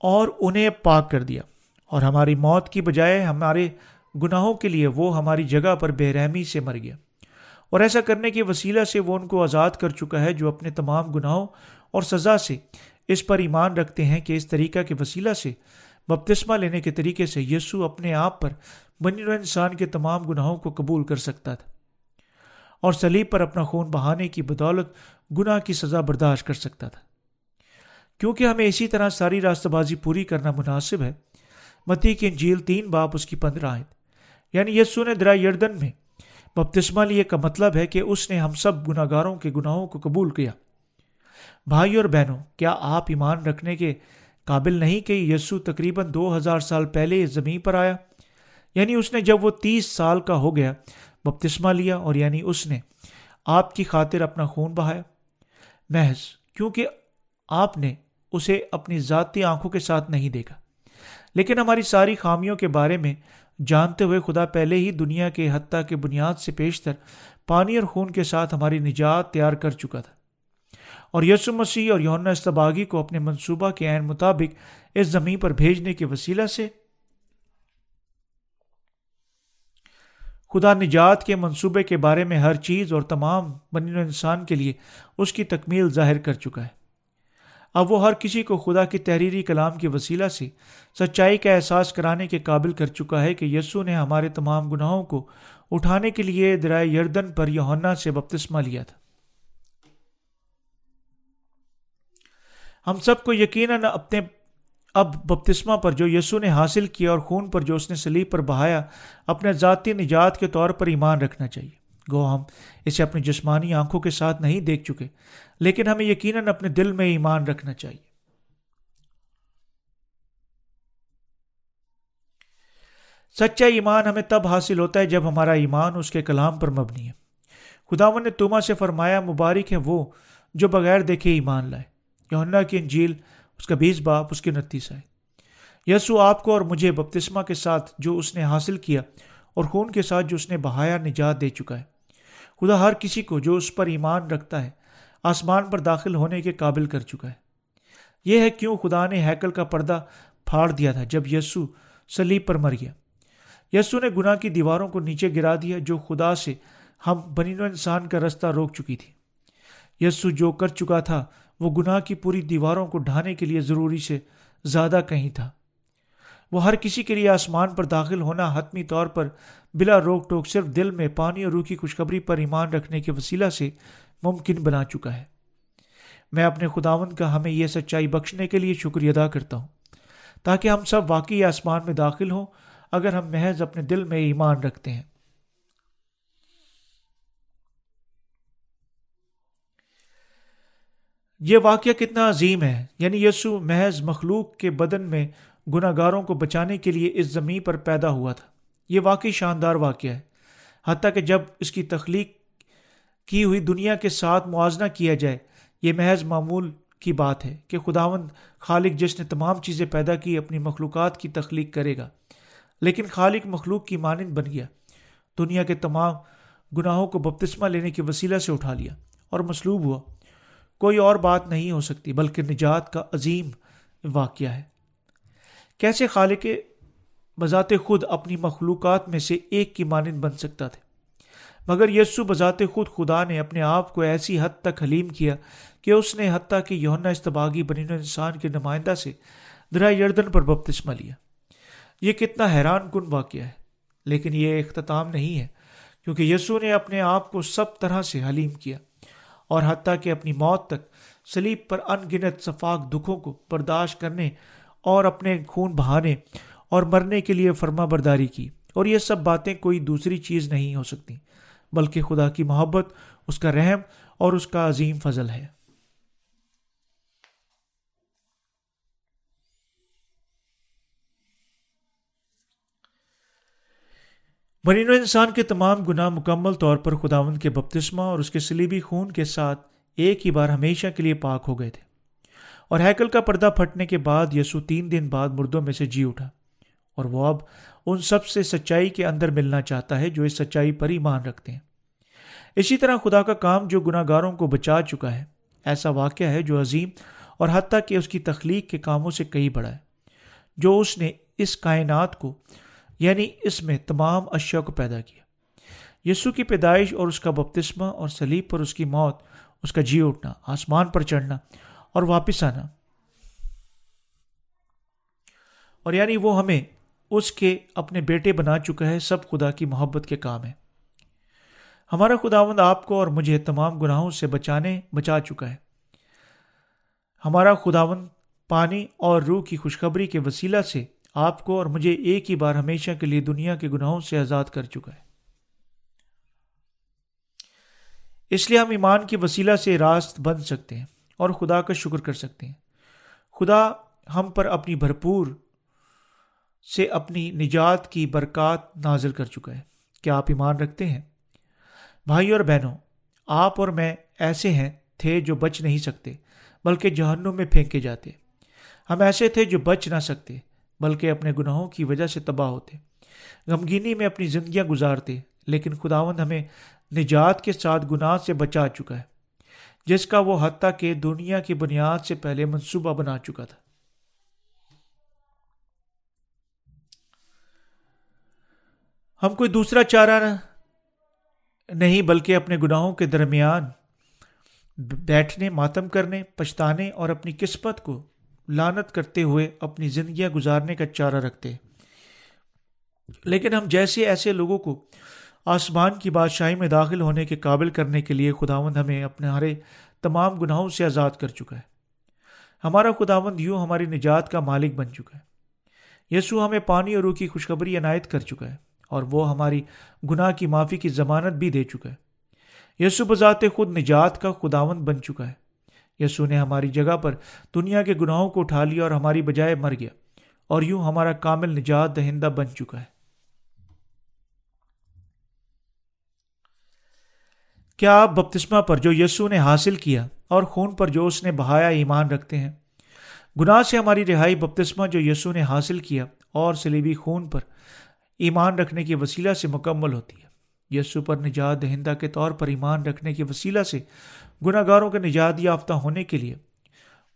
اور انہیں پاک کر دیا۔ اور ہماری موت کی بجائے ہمارے گناہوں کے لیے وہ ہماری جگہ پر بے رحمی سے مر گیا۔ اور ایسا کرنے کے وسیلہ سے وہ ان کو آزاد کر چکا ہے جو اپنے تمام گناہوں اور سزا سے اس پر ایمان رکھتے ہیں کہ اس طریقہ کے وسیلہ سے، بپتسمہ لینے کے طریقے سے یسو اپنے آپ پر بنی انسان کے تمام گناہوں کو قبول کر سکتا تھا۔ اور سلیب پر اپنا خون بہانے کی بدولت گناہ کی سزا برداشت کر سکتا تھا۔ کیونکہ ہمیں اسی طرح ساری راستہ بازی پوری کرنا مناسب ہے، متی کی انجیل تین باپ اس کی پندرہ آئے یعنی یسو نے درا یردن میں بپتسمہ لیے کا مطلب ہے کہ اس نے ہم سب گناہ گاروں کے گناہوں کو قبول کیا۔ بھائی اور بہنوں، کیا آپ ایمان رکھنے کے قابل نہیں کہ یسو تقریباً دو ہزار سال پہلے اس زمین پر آیا؟ یعنی اس نے جب وہ تیس سال کا ہو گیا بپتسمہ لیا اور یعنی اس نے آپ کی خاطر اپنا خون بہایا۔ محض کیونکہ آپ نے اسے اپنی ذاتی آنکھوں کے ساتھ نہیں دیکھا۔ لیکن ہماری ساری خامیوں کے بارے میں جانتے ہوئے خدا پہلے ہی دنیا کے حتیٰ کے بنیاد سے پیشتر پانی اور خون کے ساتھ ہماری نجات تیار کر چکا تھا۔ اور یسو مسیح اور یونا استباغی کو اپنے منصوبہ کے عین مطابق اس زمین پر بھیجنے کے وسیلہ سے خدا نجات کے منصوبے کے بارے میں ہر چیز اور تمام بنی انسان کے لیے اس کی تکمیل ظاہر کر چکا ہے۔ اب وہ ہر کسی کو خدا کی تحریری کلام کے وسیلہ سے سچائی کا احساس کرانے کے قابل کر چکا ہے کہ یسو نے ہمارے تمام گناہوں کو اٹھانے کے لیے درائے یردن پر یونا سے بپتسمہ لیا تھا۔ ہم سب کو یقیناً اپنے اب بپتسمہ پر جو یسو نے حاصل کیا اور خون پر جو اس نے سلیب پر بہایا، اپنے ذاتی نجات کے طور پر ایمان رکھنا چاہیے۔ گو، ہم اسے اپنی جسمانی آنکھوں کے ساتھ نہیں دیکھ چکے، لیکن ہمیں یقیناً اپنے دل میں ایمان رکھنا چاہیے۔ سچا ایمان ہمیں تب حاصل ہوتا ہے جب ہمارا ایمان اس کے کلام پر مبنی ہے۔ خداون نے توما سے فرمایا، مبارک ہے وہ جو بغیر دیکھے ایمان لائے۔ یونا کی انجیل اس کا بیس باپ، اس کے نتیس آئے۔ یسو آپ کو اور مجھے بپتسمہ کے ساتھ جو اس نے حاصل کیا اور خون کے ساتھ جو اس نے بہایا نجات دے چکا ہے۔ خدا ہر کسی کو جو اس پر ایمان رکھتا ہے، آسمان پر داخل ہونے کے قابل کر چکا ہے۔ یہ ہے کیوں خدا نے ہیکل کا پردہ پھاڑ دیا تھا جب یسو سلیب پر مر گیا۔ یسو نے گناہ کی دیواروں کو نیچے گرا دیا جو خدا سے ہم بنین و انسان کا رستہ روک چکی تھی۔ یسو جو کر چکا تھا وہ گناہ کی پوری دیواروں کو ڈھانے کے لیے ضروری سے زیادہ کہیں تھا۔ وہ ہر کسی کے لیے آسمان پر داخل ہونا حتمی طور پر بلا روک ٹوک صرف دل میں پانی اور روح کی خوشخبری پر ایمان رکھنے کے وسیلہ سے ممکن بنا چکا ہے۔ میں اپنے خداون کا ہمیں یہ سچائی بخشنے کے لیے شکریہ ادا کرتا ہوں۔ تاکہ ہم سب واقعی آسمان میں داخل ہوں اگر ہم محض اپنے دل میں ایمان رکھتے ہیں۔ یہ واقعہ کتنا عظیم ہے۔ یعنی یسو محض مخلوق کے بدن میں گناہ گاروں کو بچانے کے لیے اس زمین پر پیدا ہوا تھا۔ یہ واقعی شاندار واقعہ ہے۔ حتیٰ کہ جب اس کی تخلیق کی ہوئی دنیا کے ساتھ موازنہ کیا جائے، یہ محض معمول کی بات ہے کہ خداوند خالق جس نے تمام چیزیں پیدا کی، اپنی مخلوقات کی تخلیق کرے گا۔ لیکن خالق مخلوق کی مانند بن گیا۔ دنیا کے تمام گناہوں کو بپتسمہ لینے کے وسیلہ سے اٹھا لیا اور مصلوب ہوا۔ کوئی اور بات نہیں ہو سکتی، بلکہ نجات کا عظیم واقعہ ہے۔ کیسے خالق بذات خود اپنی مخلوقات میں سے ایک کی مانند بن سکتا تھا مگر یسو بذات خود خدا نے اپنے آپ کو ایسی حد تک حلیم کیا کہ اس نے حتیٰ کہ یونا استباغی بنین انسان کے نمائندہ سے درا یردن پر بپتسمہ لیا۔ یہ کتنا حیران کن واقعہ ہے، لیکن یہ اختتام نہیں ہے، کیونکہ یسو نے اپنے آپ کو سب طرح سے حلیم کیا۔ اور حتیٰ کہ اپنی موت تک سلیب پر ان گنت صفاق دکھوں کو برداشت کرنے اور اپنے خون بہانے اور مرنے کے لیے فرما برداری کی۔ اور یہ سب باتیں کوئی دوسری چیز نہیں ہو سکتی، بلکہ خدا کی محبت، اس کا رحم اور اس کا عظیم فضل ہے۔ مرین و انسان کے تمام گناہ مکمل طور پر خداون کے بپتسمہ اور اس کے سلیبی خون کے ساتھ ایک ہی بار ہمیشہ کے لیے پاک ہو گئے تھے۔ اور ہیکل کا پردہ پھٹنے کے بعد یسو تین دن بعد مردوں میں سے جی اٹھا۔ اور وہ اب ان سب سے سچائی کے اندر ملنا چاہتا ہے جو اس سچائی پر ہی مان رکھتے ہیں۔ اسی طرح خدا کا کام جو گناہ گاروں کو بچا چکا ہے، ایسا واقعہ ہے جو عظیم اور حتیٰ کہ اس کی تخلیق کے کاموں سے کئی بڑا ہے۔ جو اس نے اس کائنات کو یعنی اس میں تمام اشیاء کو پیدا کیا۔ یسو کی پیدائش اور اس کا بپتسمہ اور سلیب پر اس کی موت، اس کا جی اٹھنا، آسمان پر چڑھنا اور واپس آنا۔ اور یعنی وہ ہمیں اس کے اپنے بیٹے بنا چکا ہے، سب خدا کی محبت کے کام ہے۔ ہمارا خداوند آپ کو اور مجھے تمام گناہوں سے بچانے، بچا چکا ہے۔ ہمارا خداوند پانی اور روح کی خوشخبری کے وسیلہ سے آپ کو اور مجھے ایک ہی بار ہمیشہ کے لیے دنیا کے گناہوں سے آزاد کر چکا ہے۔ اس لیے ہم ایمان کی وسیلہ سے راست بن سکتے ہیں اور خدا کا شکر کر سکتے ہیں۔ خدا ہم پر اپنی بھرپور سے اپنی نجات کی برکات نازل کر چکا ہے۔ کیا آپ ایمان رکھتے ہیں؟ بھائی اور بہنوں، آپ اور میں ایسے ہیں، تھے جو بچ نہیں سکتے، بلکہ جہنم میں پھینکے جاتے۔ ہم ایسے تھے جو بچ نہ سکتے۔ بلکہ اپنے گناہوں کی وجہ سے تباہ ہوتے۔ غمگینی میں اپنی زندگیاں گزارتے، لیکن خداوند ہمیں نجات کے ساتھ گناہ سے بچا چکا ہے، جس کا وہ حتیٰ کہ دنیا کی بنیاد سے پہلے منصوبہ بنا چکا تھا۔ ہم کوئی دوسرا چارہ نہیں، بلکہ اپنے گناہوں کے درمیان بیٹھنے، ماتم کرنے، پچھتانے اور اپنی قسمت کو لانت کرتے ہوئے اپنی زندگیاں گزارنے کا چارہ رکھتے۔ لیکن ہم جیسے ایسے لوگوں کو آسمان کی بادشاہی میں داخل ہونے کے قابل کرنے کے لیے خداوند ہمیں اپنے ہرے تمام گناہوں سے آزاد کر چکا ہے۔ ہمارا خداوند یوں ہماری نجات کا مالک بن چکا ہے۔ یسوع ہمیں پانی اور روح کی خوشخبری عنایت کر چکا ہے اور وہ ہماری گناہ کی معافی کی ضمانت بھی دے چکا ہے۔ یسو بذات خود نجات کا خداوند بن چکا ہے۔ یسو نے ہماری جگہ پر دنیا کے گناہوں کو اٹھا لیا اور ہماری بجائے مر گیا اور یوں ہمارا کامل نجات دہندہ بن چکا ہے۔ کیا آپ بپتسمہ پر جو یسو نے حاصل کیا اور خون پر جو اس نے بہایا ایمان رکھتے ہیں؟ گناہ سے ہماری رہائی بپتسمہ جو یسو نے حاصل کیا اور سلیبی خون پر ایمان رکھنے کے وسیلہ سے مکمل ہوتی ہے۔ یسو پر نجات دہندہ کے طور پر ایمان رکھنے کے وسیلہ سے گناہ گاروں کے نجات یافتہ ہونے کے لیے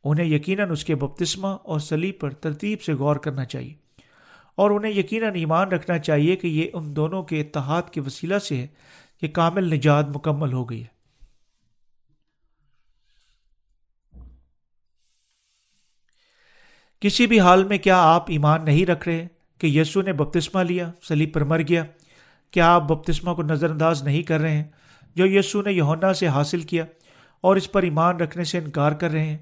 انہیں یقیناً اس کے بپتسمہ اور سلیب پر ترتیب سے غور کرنا چاہیے اور انہیں یقیناً ایمان رکھنا چاہیے کہ یہ ان دونوں کے اتحاد کے وسیلہ سے ہے کہ کامل نجات مکمل ہو گئی ہے۔ کسی بھی حال میں کیا آپ ایمان نہیں رکھ رہے کہ یسو نے بپتسمہ لیا سلیب پر مر گیا؟ کیا آپ بپتسمہ کو نظر انداز نہیں کر رہے ہیں؟ جو یسو نے یونا سے حاصل کیا اور اس پر ایمان رکھنے سے انکار کر رہے ہیں۔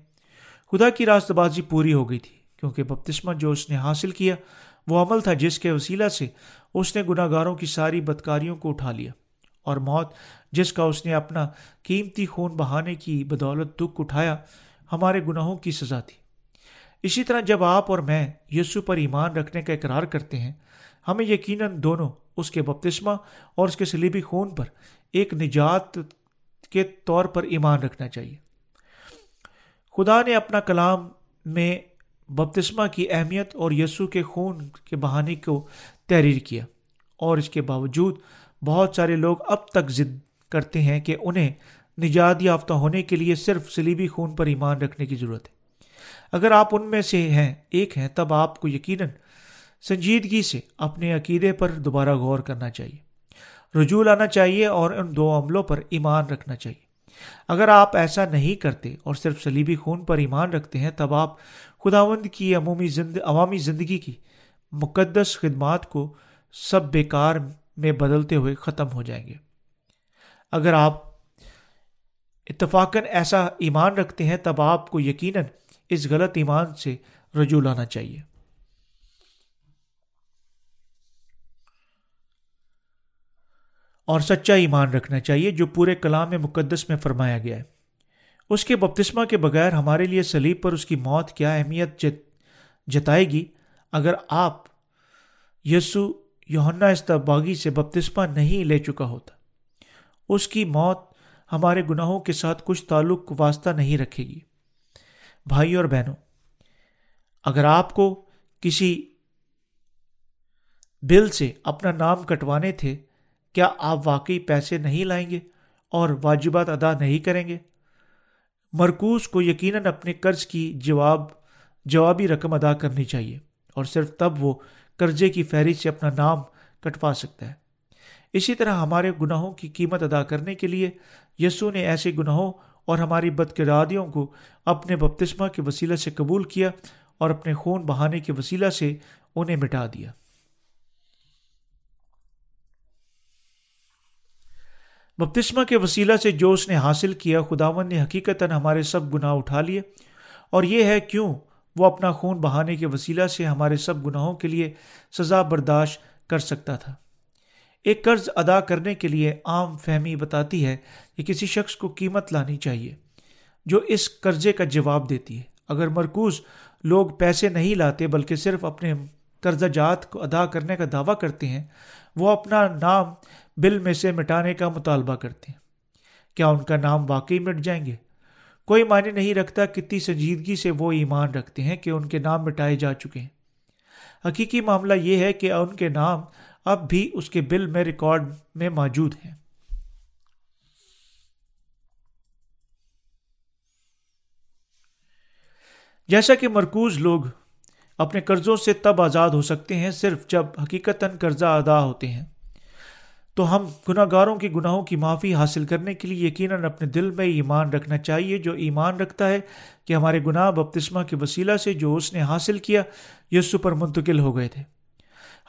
خدا کی راست بازی پوری ہو گئی تھی، کیونکہ بپتسمہ جو اس نے حاصل کیا، وہ عمل تھا جس کے وسیلہ سے اس نے گناہ گاروں کی ساری بدکاریوں کو اٹھا لیا اور موت، جس کا اس نے اپنا قیمتی خون بہانے کی بدولت دکھ اٹھایا، ہمارے گناہوں کی سزا تھی۔ اسی طرح جب آپ اور میں یسو پر ایمان رکھنے کا اقرار کرتے ہیں، ہمیں یقیناً دونوں اس کے بپتسمہ اور اس کے سلیبی خون پر ایک نجات کے طور پر ایمان رکھنا چاہیے۔ خدا نے اپنا کلام میں بپتسمہ کی اہمیت اور یسو کے خون کے بہانے کو تحریر کیا اور اس کے باوجود بہت سارے لوگ اب تک ضد کرتے ہیں کہ انہیں نجات یافتہ ہونے کے لیے صرف سلیبی خون پر ایمان رکھنے کی ضرورت ہے۔ اگر آپ ان میں سے ہیں، ایک ہیں، تب آپ کو یقیناً سنجیدگی سے اپنے عقیدے پر دوبارہ غور کرنا چاہیے۔ رجوع لانا چاہیے اور ان دو عملوں پر ایمان رکھنا چاہیے۔ اگر آپ ایسا نہیں کرتے اور صرف سلیبی خون پر ایمان رکھتے ہیں، تب آپ خداوند کی عمومی زند، عوامی زندگی کی مقدس خدمات کو سب بیکار میں بدلتے ہوئے ختم ہو جائیں گے۔ اگر آپ اتفاقاً ایسا ایمان رکھتے ہیں، تب آپ کو یقیناً اس غلط ایمان سے رجوع لانا چاہیے۔ اور سچا ایمان رکھنا چاہیے جو پورے کلام مقدس میں فرمایا گیا ہے۔ اس کے بپتسمہ کے بغیر ہمارے لیے سلیب پر اس کی موت کیا اہمیت جتائے گی؟ اگر آپ یسو یونا استباغی سے بپتسمہ نہیں لے چکا ہوتا، اس کی موت ہمارے گناہوں کے ساتھ کچھ تعلق واسطہ نہیں رکھے گی۔ بھائی اور بہنوں اگر آپ کو کسی بل سے اپنا نام کٹوانے تھے کیا آپ واقعی پیسے نہیں لائیں گے اور واجبات ادا نہیں کریں گے؟ مرکوز کو یقیناً اپنے قرض کی جواب، جوابی رقم ادا کرنی چاہیے اور صرف تب وہ قرضے کی فہرست سے اپنا نام کٹوا سکتا ہے۔ اسی طرح ہمارے گناہوں کی قیمت ادا کرنے کے لیے یسو نے ایسے گناہوں اور ہماری بدکرادیوں کو اپنے بپتسمہ کے وسیلہ سے قبول کیا اور اپنے خون بہانے کے وسیلہ سے انہیں مٹا دیا۔ بپتسمہ کے وسیلہ سے جو اس نے حاصل کیا خداون نے حقیقت ہمارے سب گناہ اٹھا لیے۔ اور یہ ہے کیوں وہ اپنا خون بہانے کے وسیلہ سے ہمارے سب گناہوں کے لیے سزا برداشت کر سکتا تھا۔ ایک قرض ادا کرنے کے لیے عام فہمی بتاتی ہے کہ کسی شخص کو قیمت لانی چاہیے جو اس قرضے کا جواب دیتی ہے۔ اگر مرکوز لوگ پیسے نہیں لاتے بلکہ صرف اپنے قرضہ جات کو ادا کرنے کا دعویٰ کرتے ہیں، وہ اپنا نام بل میں سے مٹانے کا مطالبہ کرتے ہیں۔ کیا ان کا نام واقعی مٹ جائیں گے؟ کوئی معنی نہیں رکھتا کتنی سنجیدگی سے وہ ایمان رکھتے ہیں کہ ان کے نام مٹائے جا چکے ہیں۔ حقیقی معاملہ یہ ہے کہ ان کے نام اب بھی اس کے بل میں ریکارڈ میں موجود ہیں۔ جیسا کہ مرکوز لوگ اپنے قرضوں سے تب آزاد ہو سکتے ہیں صرف جب حقیقت قرضہ ادا ہوتے ہیں۔ تو ہم گناہ گاروں کے گناہوں کی معافی حاصل کرنے کے لیے یقیناً اپنے دل میں ایمان رکھنا چاہیے، جو ایمان رکھتا ہے کہ ہمارے گناہ بپتسمہ کے وسیلہ سے جو اس نے حاصل کیا، یسو پر منتقل ہو گئے تھے۔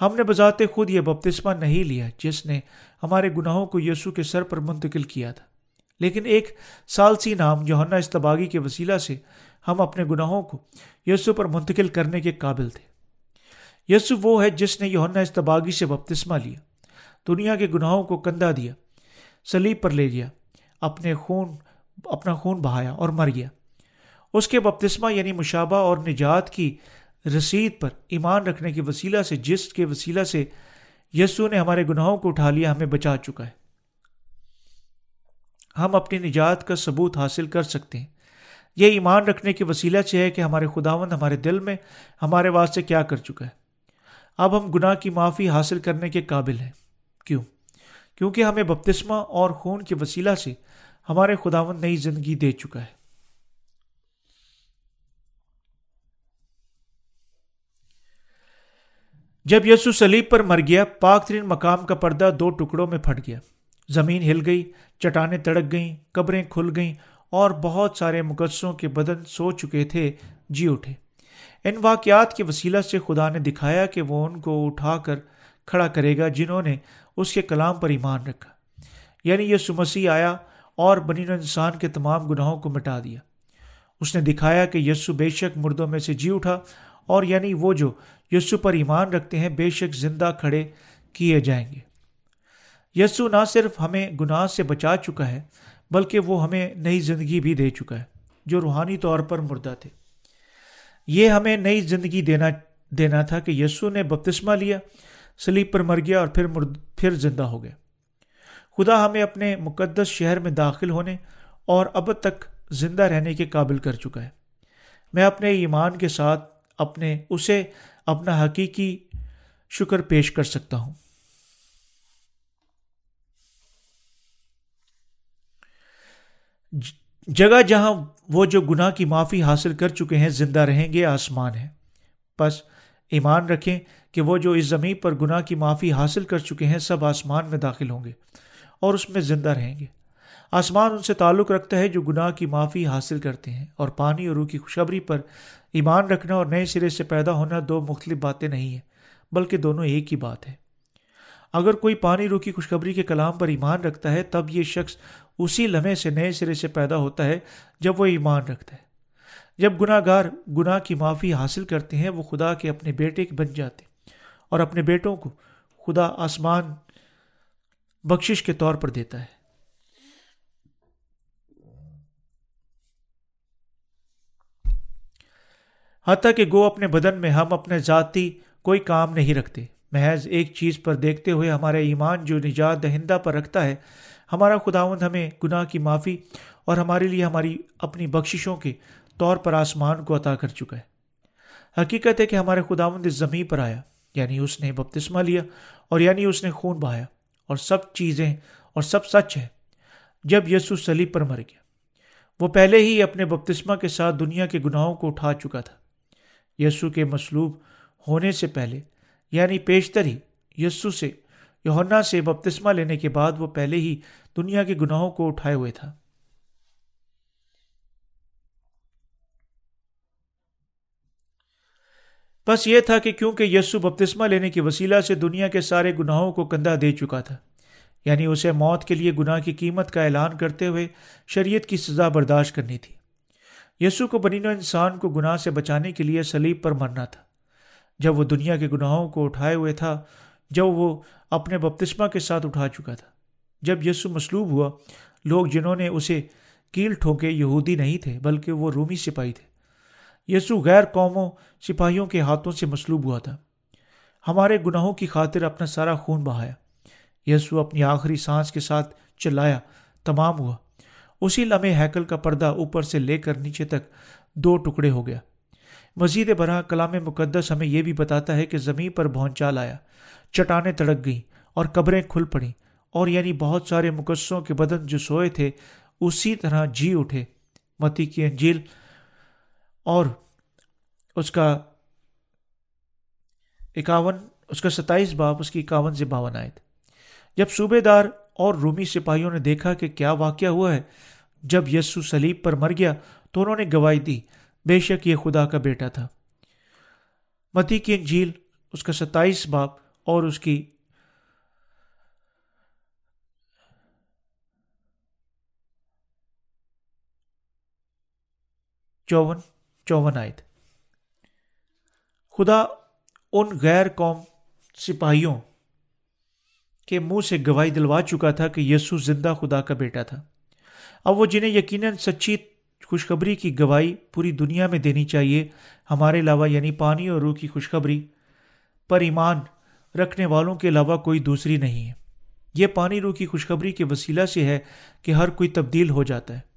ہم نے بذات خود یہ بپتسمہ نہیں لیا جس نے ہمارے گناہوں کو یسو کے سر پر منتقل کیا تھا۔ لیکن ایک سالسی نام جوہنا استباغی کے وسیلہ سے ہم اپنے گناہوں کو یسو پر منتقل کرنے کے قابل تھے۔ یسو وہ ہے جس نے یونا استباغی سے بپتسمہ لیا، دنیا کے گناہوں کو کندھا دیا سلیب پر لے گیا اپنے خون، اپنا خون بہایا اور مر گیا۔ اس کے بپتسمہ یعنی مشابہ اور نجات کی رسید پر ایمان رکھنے کے وسیلہ سے جس کے وسیلہ سے یسو نے ہمارے گناہوں کو اٹھا لیا، ہمیں بچا چکا ہے۔ ہم اپنی نجات کا ثبوت حاصل کر سکتے ہیں۔ یہ ایمان رکھنے کے وسیلہ سے ہے کہ ہمارے خداون ہمارے دل میں ہمارے واسطے کیا کر چکا ہے۔ اب ہم گناہ کی معافی حاصل کرنے کے قابل ہیں۔ کیوں؟ کیونکہ ہمیں بپتسمہ اور خون کے وسیلہ سے ہمارے خداون نئی زندگی دے چکا ہے۔ جب یسو سلیب پر مر گیا، پاک ترین مقام کا پردہ دو ٹکڑوں میں پھٹ گیا۔ زمین ہل گئی، چٹانیں تڑک گئیں، قبریں کھل گئیں اور بہت سارے مقدسوں کے بدن سو چکے تھے۔ جی اٹھے۔ ان واقعات کے وسیلہ سے خدا نے دکھایا کہ وہ ان کو اٹھا کر کھڑا کرے گا جنہوں نے اس کے کلام پر ایمان رکھا۔ یعنی یہ مسیح آیا اور بنی انسان کے تمام گناہوں کو مٹا دیا۔ اس نے دکھایا کہ یسو بے شک مردوں میں سے جی اٹھا اور یعنی وہ جو یسو پر ایمان رکھتے ہیں بے شک زندہ کھڑے کیے جائیں گے۔ یسو نہ صرف ہمیں گناہ سے بچا چکا ہے بلکہ وہ ہمیں نئی زندگی بھی دے چکا ہے، جو روحانی طور پر مردہ تھے۔ یہ ہمیں نئی زندگی دینا دینا تھا کہ یسو نے بپتسمہ لیا، سلیب پر مر گیا اور پھر مرد، پھر زندہ ہو گیا۔ خدا ہمیں اپنے مقدس شہر میں داخل ہونے اور اب تک زندہ رہنے کے قابل کر چکا ہے۔ میں اپنے ایمان کے ساتھ اپنے، اسے اپنا حقیقی شکر پیش کر سکتا ہوں۔ جگہ جہاں وہ جو گناہ کی معافی حاصل کر چکے ہیں، زندہ رہیں گے، آسمان ہے۔ بس ایمان رکھیں کہ وہ جو اس زمین پر گناہ کی معافی حاصل کر چکے ہیں، سب آسمان میں داخل ہوں گے اور اس میں زندہ رہیں گے۔ آسمان ان سے تعلق رکھتا ہے جو گناہ کی معافی حاصل کرتے ہیں اور پانی اور روح کی خوشخبری پر ایمان رکھنا اور نئے سرے سے پیدا ہونا دو مختلف باتیں نہیں ہیں، بلکہ دونوں ایک ہی بات ہے۔ اگر کوئی پانی، روح کی خوشخبری کے کلام پر ایمان رکھتا ہے، تب یہ شخص اسی لمحے سے نئے سرے سے پیدا ہوتا ہے جب وہ ایمان رکھتا ہے۔ جب گناہ گار گناہ کی معافی حاصل کرتے ہیں، وہ خدا کے اپنے بیٹے بن جاتے اور اپنے بیٹوں کو خدا آسمان بخشش کے طور پر دیتا ہے۔ حتیٰ کہ گو اپنے بدن میں ہم اپنے ذاتی کوئی کام نہیں رکھتے۔ محض ایک چیز پر دیکھتے ہوئے ہمارے ایمان جو نجات دہندہ پر رکھتا ہے ہمارا خداوند ہمیں گناہ کی معافی اور ہمارے لیے ہماری اپنی بخششوں کے طور پر آسمان کو عطا کر چکا ہے۔ حقیقت ہے کہ ہمارے خداوند اس زمین پر آیا یعنی اس نے بپتسمہ لیا اور یعنی اس نے خون بہایا اور سب چیزیں اور سب سچ ہے۔ جب یسو سلیب پر مر گیا، وہ پہلے ہی اپنے بپتسمہ کے ساتھ دنیا کے گناہوں کو اٹھا چکا تھا۔ یسو کے مصلوب ہونے سے پہلے یعنی پیشتر ہی یسو سے یونا سے بپتسمہ لینے کے بعد وہ پہلے ہی دنیا کے گناہوں کو اٹھائے ہوئے تھا۔ بس یہ تھا کہ کیونکہ یسو بپتسمہ لینے کی وسیلہ سے دنیا کے سارے گناہوں کو کندھا دے چکا تھا یعنی اسے موت کے لیے گناہ کی قیمت کا اعلان کرتے ہوئے شریعت کی سزا برداشت کرنی تھی۔ یسو کو بنین و انسان کو گناہ سے بچانے کے لیے سلیب پر مرنا تھا۔ جب وہ دنیا کے گناہوں کو اٹھائے ہوئے تھا، جب وہ اپنے بپتسمہ کے ساتھ اٹھا چکا تھا۔ جب یسو مسلوب ہوا، لوگ جنہوں نے اسے کیل ٹھونکے یہودی نہیں تھے، بلکہ وہ رومی سپاہی تھے۔ یسو غیر قوموں سپاہیوں کے ہاتھوں سے مسلوب ہوا تھا۔ ہمارے گناہوں کی خاطر اپنا سارا خون بہایا۔ یسو اپنی آخری سانس کے ساتھ چلایا، تمام ہوا۔ اسی لمحے ہیکل کا پردہ اوپر سے لے کر نیچے تک دو ٹکڑے ہو گیا۔ مزید برآں کلام مقدس ہمیں یہ بھی بتاتا ہے کہ زمین پر بھونچال آیا۔ چٹانیں تڑک گئیں اور قبریں کھل پڑیں۔ اور یعنی بہت سارے مقدسوں کے بدن جو سوئے تھے، اسی طرح جی اٹھے۔ متی کی انجیل اور اس کا اکاون، اس کا ستائیس باپ، اس کی اکاون سے باون آئے تھے جب صوبے دار اور رومی سپاہیوں نے دیکھا کہ کیا واقعہ ہوا ہے، جب یسو سلیب پر مر گیا تو انہوں نے گواہی دی، بے شک یہ خدا کا بیٹا تھا۔ متی کی انجیل، اس کا ستائیس باپ اور اس کی چون چون آئے تھے خدا ان غیر قوم سپاہیوں کے منہ سے گواہی دلوا چکا تھا کہ یسو زندہ خدا کا بیٹا تھا۔ اب وہ جنہیں یقیناً سچی خوشخبری کی گواہی پوری دنیا میں دینی چاہیے، ہمارے علاوہ یعنی پانی اور روح کی خوشخبری پر ایمان رکھنے والوں کے علاوہ کوئی دوسری نہیں ہے۔ یہ پانی روح کی خوشخبری کے وسیلہ سے ہے کہ ہر کوئی تبدیل ہو جاتا ہے۔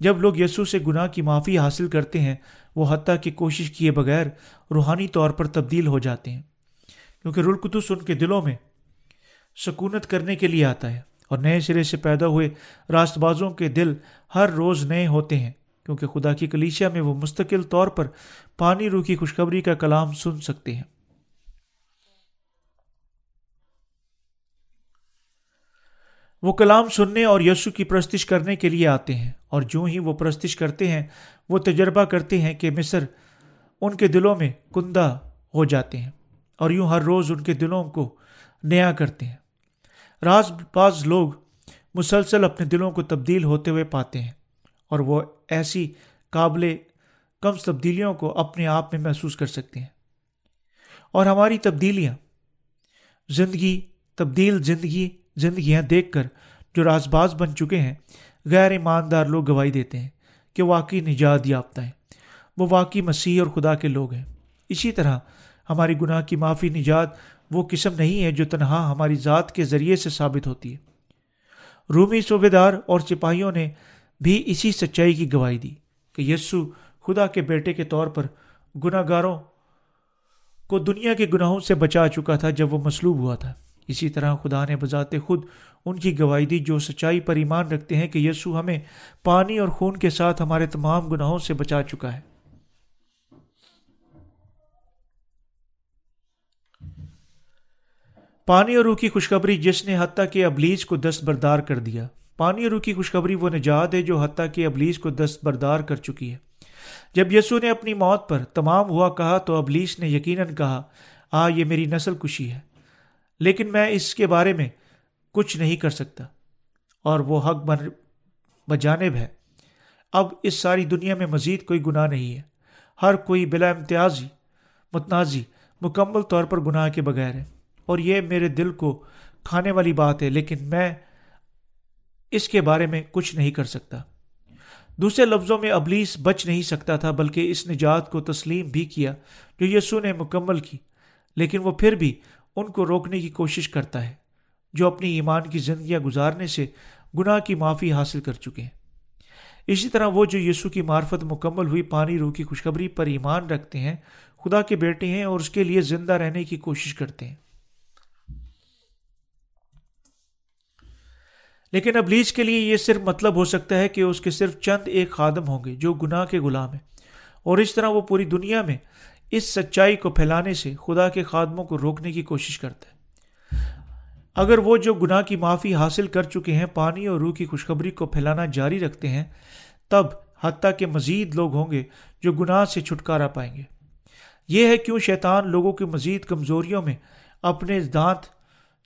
جب لوگ یسو سے گناہ کی معافی حاصل کرتے ہیں، وہ حتیٰ کی کوشش کیے بغیر روحانی طور پر تبدیل ہو جاتے ہیں۔ کیونکہ رلقتس ان کے دلوں میں سکونت کرنے کے لیے آتا ہے اور نئے سرے سے پیدا ہوئے راست بازوں کے دل ہر روز نئے ہوتے ہیں۔ کیونکہ خدا کی کلیشیا میں وہ مستقل طور پر پانی روح کی خوشخبری کا کلام سن سکتے ہیں۔ وہ کلام سننے اور یسو کی پرستش کرنے کے لیے آتے ہیں اور جو ہی وہ پرستش کرتے ہیں، وہ تجربہ کرتے ہیں کہ مصر ان کے دلوں میں کندہ ہو جاتے ہیں اور یوں ہر روز ان کے دلوں کو نیا کرتے ہیں۔ راز بعض لوگ مسلسل اپنے دلوں کو تبدیل ہوتے ہوئے پاتے ہیں اور وہ ایسی قابل کم تبدیلیوں کو اپنے آپ میں محسوس کر سکتے ہیں۔ اور ہماری تبدیلیاں، زندگی، تبدیل زندگی زندگیاں دیکھ کر جو راز باز بن چکے ہیں، غیر ایماندار لوگ گواہی دیتے ہیں کہ واقعی نجات یافتہ ہیں۔ وہ واقعی مسیح اور خدا کے لوگ ہیں۔ اسی طرح ہماری گناہ کی معافی، نجات وہ قسم نہیں ہے جو تنہا ہماری ذات کے ذریعے سے ثابت ہوتی ہے۔ رومی صوبے دار اور سپاہیوں نے بھی اسی سچائی کی گواہی دی کہ یسو خدا کے بیٹے کے طور پر گناہ گاروں کو دنیا کے گناہوں سے بچا چکا تھا جب وہ مصلوب ہوا تھا۔ اسی طرح خدا نے بذات خود ان کی گواہی دی جو سچائی پر ایمان رکھتے ہیں کہ یسو ہمیں پانی اور خون کے ساتھ ہمارے تمام گناہوں سے بچا چکا ہے۔ پانی اور روح کی خوشخبری جس نے حتیٰ کے ابلیز کو دست بردار کر دیا۔ پانی اور روح کی خوشخبری وہ نجات ہے جو حتیٰ کے ابلیز کو دست بردار کر چکی ہے۔ جب یسو نے اپنی موت پر تمام ہوا کہا تو ابلیس نے یقیناً کہا، آ، یہ میری نسل کشی ہے۔ لیکن میں اس کے بارے میں کچھ نہیں کر سکتا۔ اور وہ حق بن بجانب ہے۔ اب اس ساری دنیا میں مزید کوئی گناہ نہیں ہے۔ ہر کوئی بلا امتیازی متنازع مکمل طور پر گناہ کے بغیر ہے۔ اور یہ میرے دل کو کھانے والی بات ہے، لیکن میں اس کے بارے میں کچھ نہیں کر سکتا۔ دوسرے لفظوں میں ابلیس بچ نہیں سکتا تھا، بلکہ اس نجات کو تسلیم بھی کیا جو یسو نے مکمل کی۔ لیکن وہ پھر بھی ان کو روکنے کی کوشش کرتا ہے، جو اپنی ایمان کی زندگیاں گزارنے سے گناہ کی معافی حاصل کر چکے ہیں۔ اسی طرح وہ جو یسو کی معرفت مکمل ہوئی پانی روح کی خوشخبری پر ایمان رکھتے ہیں، خدا کے بیٹے ہیں اور اس کے لیے زندہ رہنے کی کوشش کرتے ہیں۔ لیکن ابلیس کے لیے یہ صرف مطلب ہو سکتا ہے کہ اس کے صرف چند ایک خادم ہوں گے جو گناہ کے غلام ہیں۔ اور اس طرح وہ پوری دنیا میں اس سچائی کو پھیلانے سے خدا کے خادموں کو روکنے کی کوشش کرتا ہے۔ اگر وہ جو گناہ کی معافی حاصل کر چکے ہیں، پانی اور روح کی خوشخبری کو پھیلانا جاری رکھتے ہیں، تب حتیٰ کہ مزید لوگ ہوں گے جو گناہ سے چھٹکارا پائیں گے۔ یہ ہے کیوں شیطان لوگوں کی مزید کمزوریوں میں اپنے دانت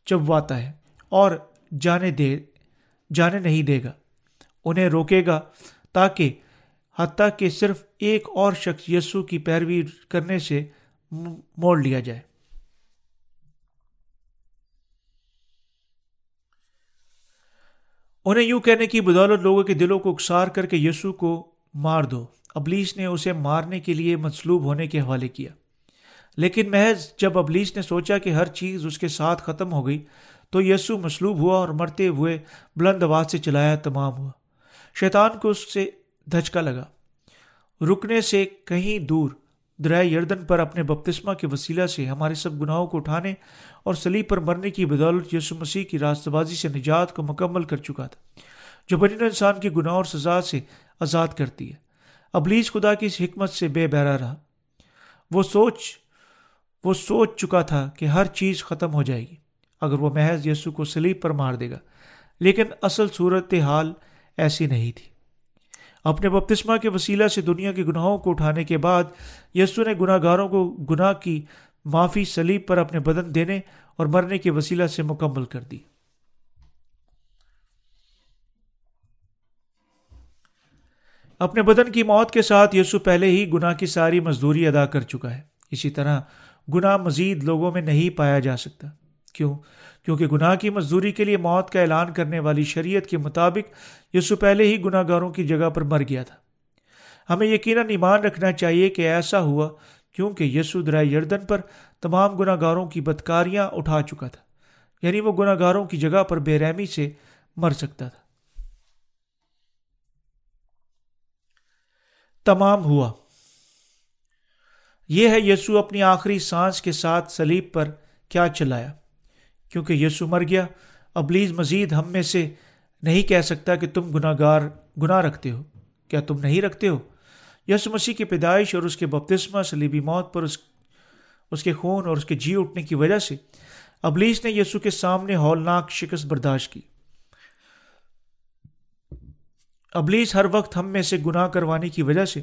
چبواتا ہے اور جانے دے، جانے نہیں دے گا۔ انہیں روکے گا تاکہ حتیٰ کہ صرف ایک اور شخص یسو کی پیروی کرنے سے موڑ لیا جائے۔ انہیں یوں کہنے کی بدولت لوگوں کے دلوں کو اکسار کر کے یسو کو مار دو۔ ابلیس نے اسے مارنے کے لیے مصلوب ہونے کے حوالے کیا۔ لیکن محض جب ابلیس نے سوچا کہ ہر چیز اس کے ساتھ ختم ہو گئی، تو یسو مصلوب ہوا اور مرتے ہوئے بلند آواز سے چلایا تمام ہوا۔ شیطان کو اس سے دھچکا لگا۔ رکنے سے کہیں دور درائے یردن پر اپنے بپتسمہ کے وسیلہ سے ہمارے سب گناہوں کو اٹھانے اور سلیب پر مرنے کی بدولت یسو مسیح کی راست بازی سے نجات کو مکمل کر چکا تھا، جو بنی انسان کی گناہ اور سزا سے آزاد کرتی ہے۔ ابلیس خدا کی اس حکمت سے بے بہرا رہا۔ وہ سوچ وہ سوچ چکا تھا کہ ہر چیز ختم ہو جائے گی، اگر وہ محض یسو کو سلیب پر مار دے گا۔ لیکن اصل صورت حال ایسی نہیں تھی۔ اپنے بپتسما کے وسیلہ سے دنیا کے گناہوں کو اٹھانے کے بعد یسو نے گناہ گاروں کو گناہ کی معافی سلیب پر اپنے بدن دینے اور مرنے کے وسیلہ سے مکمل کر دی۔ اپنے بدن کی موت کے ساتھ یسو پہلے ہی گناہ کی ساری مزدوری ادا کر چکا ہے۔ اسی طرح گناہ مزید لوگوں میں نہیں پایا جا سکتا۔ کیوں؟ کیونکہ گناہ کی مزدوری کے لیے موت کا اعلان کرنے والی شریعت کے مطابق یسو پہلے ہی گناہ گاروں کی جگہ پر مر گیا تھا۔ ہمیں یقیناً ایمان رکھنا چاہیے کہ ایسا ہوا کیونکہ یسو درائے یردن پر تمام گناہ گاروں کی بدکاریاں اٹھا چکا تھا یعنی وہ گناہ گاروں کی جگہ پر بے رحمی سے مر سکتا تھا۔ تمام ہوا۔ یہ ہے یسو اپنی آخری سانس کے ساتھ سلیب پر کیا چلایا۔ کیونکہ یسو مر گیا۔ ابلیز مزید ہم میں سے نہیں کہہ سکتا کہ تم گناہ گار گناہ رکھتے ہو۔ کیا تم نہیں رکھتے ہو؟ یسو مسیح کی پیدائش اور اس کے بپتسمہ سلیبی موت پر اس اس کے خون اور اس کے جی اٹھنے کی وجہ سے ابلیس نے یسو کے سامنے ہولناک شکست برداشت کی۔ ابلیس ہر وقت ہم میں سے گناہ کروانے کی وجہ سے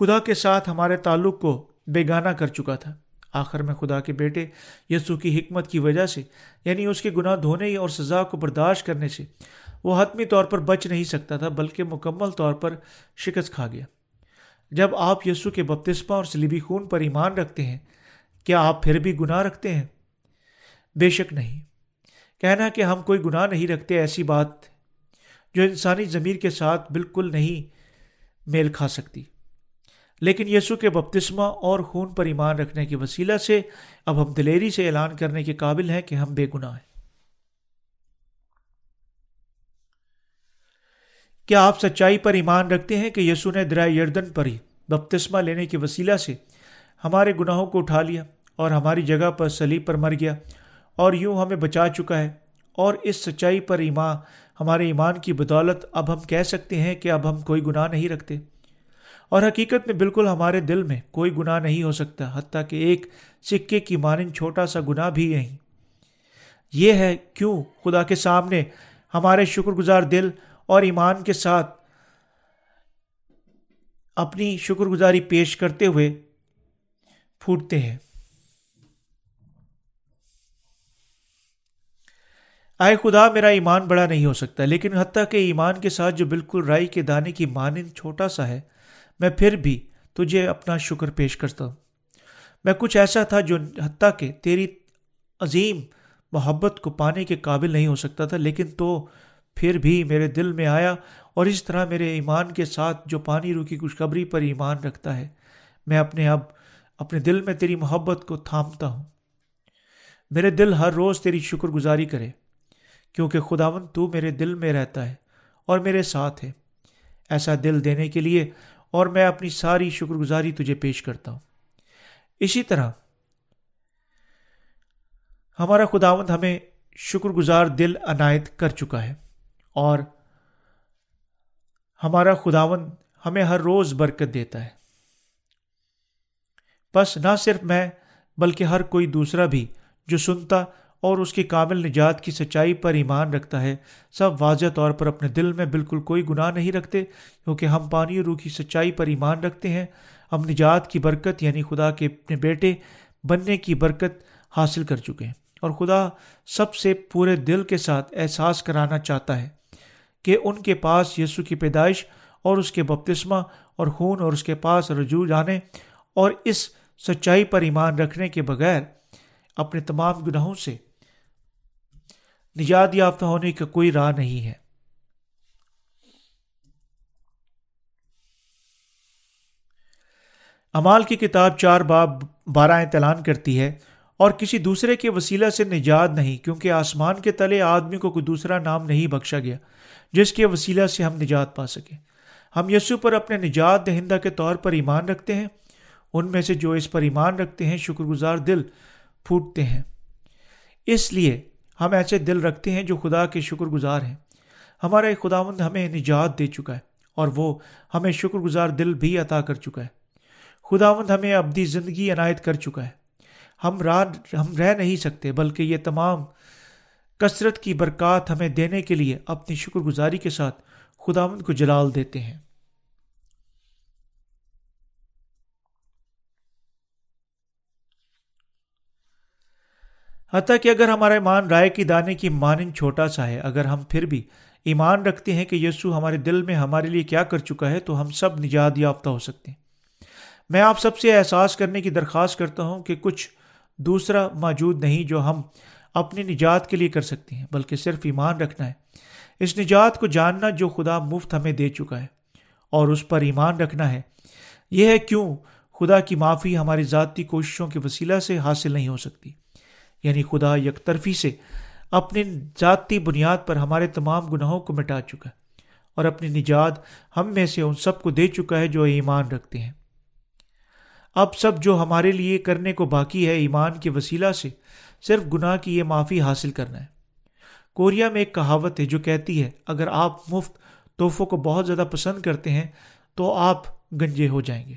خدا کے ساتھ ہمارے تعلق کو بیگانہ کر چکا تھا۔ آخر میں خدا کے بیٹے یسو کی حکمت کی وجہ سے یعنی اس کے گناہ دھونے اور سزا کو برداشت کرنے سے، وہ حتمی طور پر بچ نہیں سکتا تھا، بلکہ مکمل طور پر شکست کھا گیا۔ جب آپ یسو کے بپتسمہ اور سلیبی خون پر ایمان رکھتے ہیں، کیا آپ پھر بھی گناہ رکھتے ہیں؟ بے شک نہیں۔ کہنا کہ ہم کوئی گناہ نہیں رکھتے ایسی بات جو انسانی ضمیر کے ساتھ بالکل نہیں میل کھا سکتی۔ لیکن یسو کے بپتسمہ اور خون پر ایمان رکھنے کے وسیلہ سے اب ہم دلیری سے اعلان کرنے کے قابل ہیں کہ ہم بے گناہ ہیں۔ کیا آپ سچائی پر ایمان رکھتے ہیں کہ یسو نے درائے یردن پر ہی بپتسمہ لینے کے وسیلہ سے ہمارے گناہوں کو اٹھا لیا اور ہماری جگہ پر سلیب پر مر گیا اور یوں ہمیں بچا چکا ہے؟ اور اس سچائی پر ایمان، ہمارے ایمان کی بدولت اب ہم کہہ سکتے ہیں کہ اب ہم کوئی گناہ نہیں رکھتے۔ اور حقیقت میں بالکل ہمارے دل میں کوئی گناہ نہیں ہو سکتا، حتیٰ کہ ایک سکے کی مانند چھوٹا سا گناہ بھی نہیں یہ ہے کیوں خدا کے سامنے ہمارے شکر گزار دل اور ایمان کے ساتھ اپنی شکر گزاری پیش کرتے ہوئے پھوٹتے ہیں۔ آئے خدا، میرا ایمان بڑا نہیں ہو سکتا، لیکن حتیٰ کہ ایمان کے ساتھ جو بالکل رائی کے دانے کی مانند چھوٹا سا ہے میں پھر بھی تجھے اپنا شکر پیش کرتا ہوں۔ میں کچھ ایسا تھا جو حتیٰ کہ تیری عظیم محبت کو پانے کے قابل نہیں ہو سکتا تھا، لیکن تو پھر بھی میرے دل میں آیا اور اس طرح میرے ایمان کے ساتھ جو پانی رو کی خوشخبری پر ایمان رکھتا ہے، میں اپنے اب اپنے دل میں تیری محبت کو تھامتا ہوں۔ میرے دل ہر روز تیری شکر گزاری کرے، کیونکہ خداون تو میرے دل میں رہتا ہے اور میرے ساتھ ہے۔ ایسا دل دینے کے لیے اور میں اپنی ساری شکر گزاری تجھے پیش کرتا ہوں۔ اسی طرح، ہمارا خداوند ہمیں شکر گزار دل عنایت کر چکا ہے اور ہمارا خداون ہمیں ہر روز برکت دیتا ہے۔ بس نہ صرف میں، بلکہ ہر کوئی دوسرا بھی جو سنتا اور اس کی کامل نجات کی سچائی پر ایمان رکھتا ہے۔ سب واضح طور پر اپنے دل میں بالکل کوئی گناہ نہیں رکھتے، کیونکہ ہم پانی اور روح کی سچائی پر ایمان رکھتے ہیں۔ ہم نجات کی برکت یعنی خدا کے اپنے بیٹے بننے کی برکت حاصل کر چکے ہیں۔ اور خدا سب سے پورے دل کے ساتھ احساس کرانا چاہتا ہے کہ ان کے پاس یسو کی پیدائش اور اس کے بپتسمہ اور خون اور اس کے پاس رجوع جانے اور اس سچائی پر ایمان رکھنے کے بغیر اپنے تمام گناہوں سے نجات یافتہ ہونے کا کوئی راہ نہیں ہے۔ امال کی کتاب چار باب بارہ اعلان کرتی ہے اور کسی دوسرے کے وسیلہ سے نجات نہیں، کیونکہ آسمان کے تلے آدمی کو کوئی دوسرا نام نہیں بخشا گیا، جس کے وسیلہ سے ہم نجات پا سکیں۔ ہم یسو پر اپنے نجات دہندہ کے طور پر ایمان رکھتے ہیں، ان میں سے جو اس پر ایمان رکھتے ہیں شکر گزار دل پھوٹتے ہیں۔ اس لیے ہم ایسے دل رکھتے ہیں جو خدا کے شکر گزار ہیں۔ ہمارا خداوند ہمیں نجات دے چکا ہے اور وہ ہمیں شکر گزار دل بھی عطا کر چکا ہے۔ خداوند ہمیں ابدی زندگی عنایت کر چکا ہے۔ ہم راہ ہم رہ نہیں سکتے، بلکہ یہ تمام کثرت کی برکات ہمیں دینے کے لیے اپنی شکر گزاری کے ساتھ خداوند کو جلال دیتے ہیں۔ حتیٰ کہ اگر ہمارا ایمان رائے کی دانے کی مانند چھوٹا سا ہے، اگر ہم پھر بھی ایمان رکھتے ہیں کہ یسو ہمارے دل میں ہمارے لیے کیا کر چکا ہے، تو ہم سب نجات یافتہ ہو سکتے ہیں۔ میں آپ سب سے احساس کرنے کی درخواست کرتا ہوں کہ کچھ دوسرا موجود نہیں جو ہم اپنی نجات کے لیے کر سکتے ہیں، بلکہ صرف ایمان رکھنا ہے۔ اس نجات کو جاننا جو خدا مفت ہمیں دے چکا ہے اور اس پر ایمان رکھنا ہے۔ یہ ہے کیوں خدا کی معافی ہماری ذاتی کوششوں کے وسیلہ سے حاصل نہیں ہو سکتی۔ یعنی خدا یک طرفی سے اپنی ذاتی بنیاد پر ہمارے تمام گناہوں کو مٹا چکا ہے اور اپنی نجات ہم میں سے ان سب کو دے چکا ہے جو ایمان رکھتے ہیں۔ اب سب جو ہمارے لیے کرنے کو باقی ہے ایمان کے وسیلہ سے صرف گناہ کی یہ معافی حاصل کرنا ہے۔ کوریا میں ایک کہاوت ہے جو کہتی ہے، اگر آپ مفت تحفوں کو بہت زیادہ پسند کرتے ہیں تو آپ گنجے ہو جائیں گے۔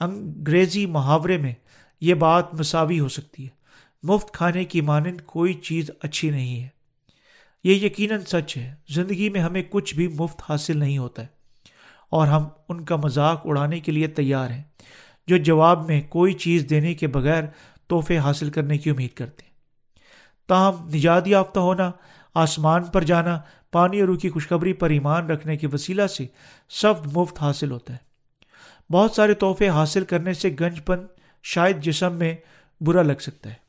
انگریزی محاورے میں یہ بات مساوی ہو سکتی ہے۔ مفت کھانے کی مانند کوئی چیز اچھی نہیں ہے۔ یہ یقیناً سچ ہے۔ زندگی میں ہمیں کچھ بھی مفت حاصل نہیں ہوتا ہے اور ہم ان کا مذاق اڑانے کے لیے تیار ہیں جو جواب میں کوئی چیز دینے کے بغیر تحفے حاصل کرنے کی امید کرتے ہیں۔ تاہم، نجات یافتہ ہونا، آسمان پر جانا، پانی اور روح کی خوشخبری پر ایمان رکھنے کے وسیلہ سے سب مفت حاصل ہوتا ہے۔ بہت سارے تحفے حاصل کرنے سے گنج پن شاید جسم میں برا لگ سکتا ہے۔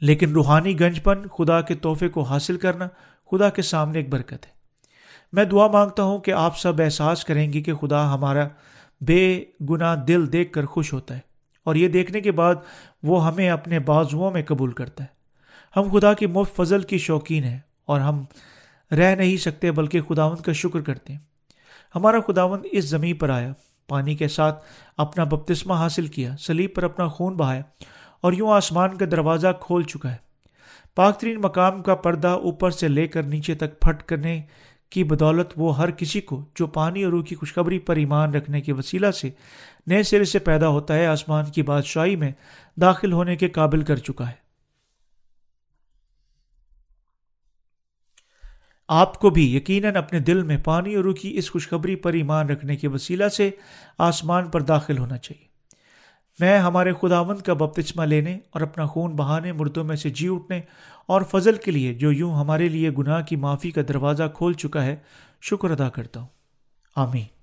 لیکن روحانی گنج پن خدا کے تحفے کو حاصل کرنا خدا کے سامنے ایک برکت ہے۔ میں دعا مانگتا ہوں کہ آپ سب احساس کریں گے کہ خدا ہمارا بے گناہ دل دیکھ کر خوش ہوتا ہے اور یہ دیکھنے کے بعد وہ ہمیں اپنے بازوؤں میں قبول کرتا ہے۔ ہم خدا کی مفت فضل کی شوقین ہیں اور ہم رہ نہیں سکتے بلکہ خداوند کا شکر کرتے ہیں۔ ہمارا خداوند اس زمین پر آیا، پانی کے ساتھ اپنا بپتسمہ حاصل کیا سلیب پر اپنا خون بہایا اور یوں آسمان کا دروازہ کھول چکا ہے۔ پاک ترین مقام کا پردہ اوپر سے لے کر نیچے تک پھٹ کرنے کی بدولت وہ ہر کسی کو جو پانی اور روح کی خوشخبری پر ایمان رکھنے کے وسیلہ سے نئے سرے سے پیدا ہوتا ہے، آسمان کی بادشاہی میں داخل ہونے کے قابل کر چکا ہے۔ آپ کو بھی یقیناً اپنے دل میں پانی اور روح کی اس خوشخبری پر ایمان رکھنے کے وسیلہ سے آسمان پر داخل ہونا چاہیے۔ میں ہمارے خداوند کا بپتچمہ لینے اور اپنا خون بہانے، مردوں میں سے جی اٹھنے اور فضل کے لیے جو یوں ہمارے لیے گناہ کی معافی کا دروازہ کھول چکا ہے، شکر ادا کرتا ہوں۔ آمین۔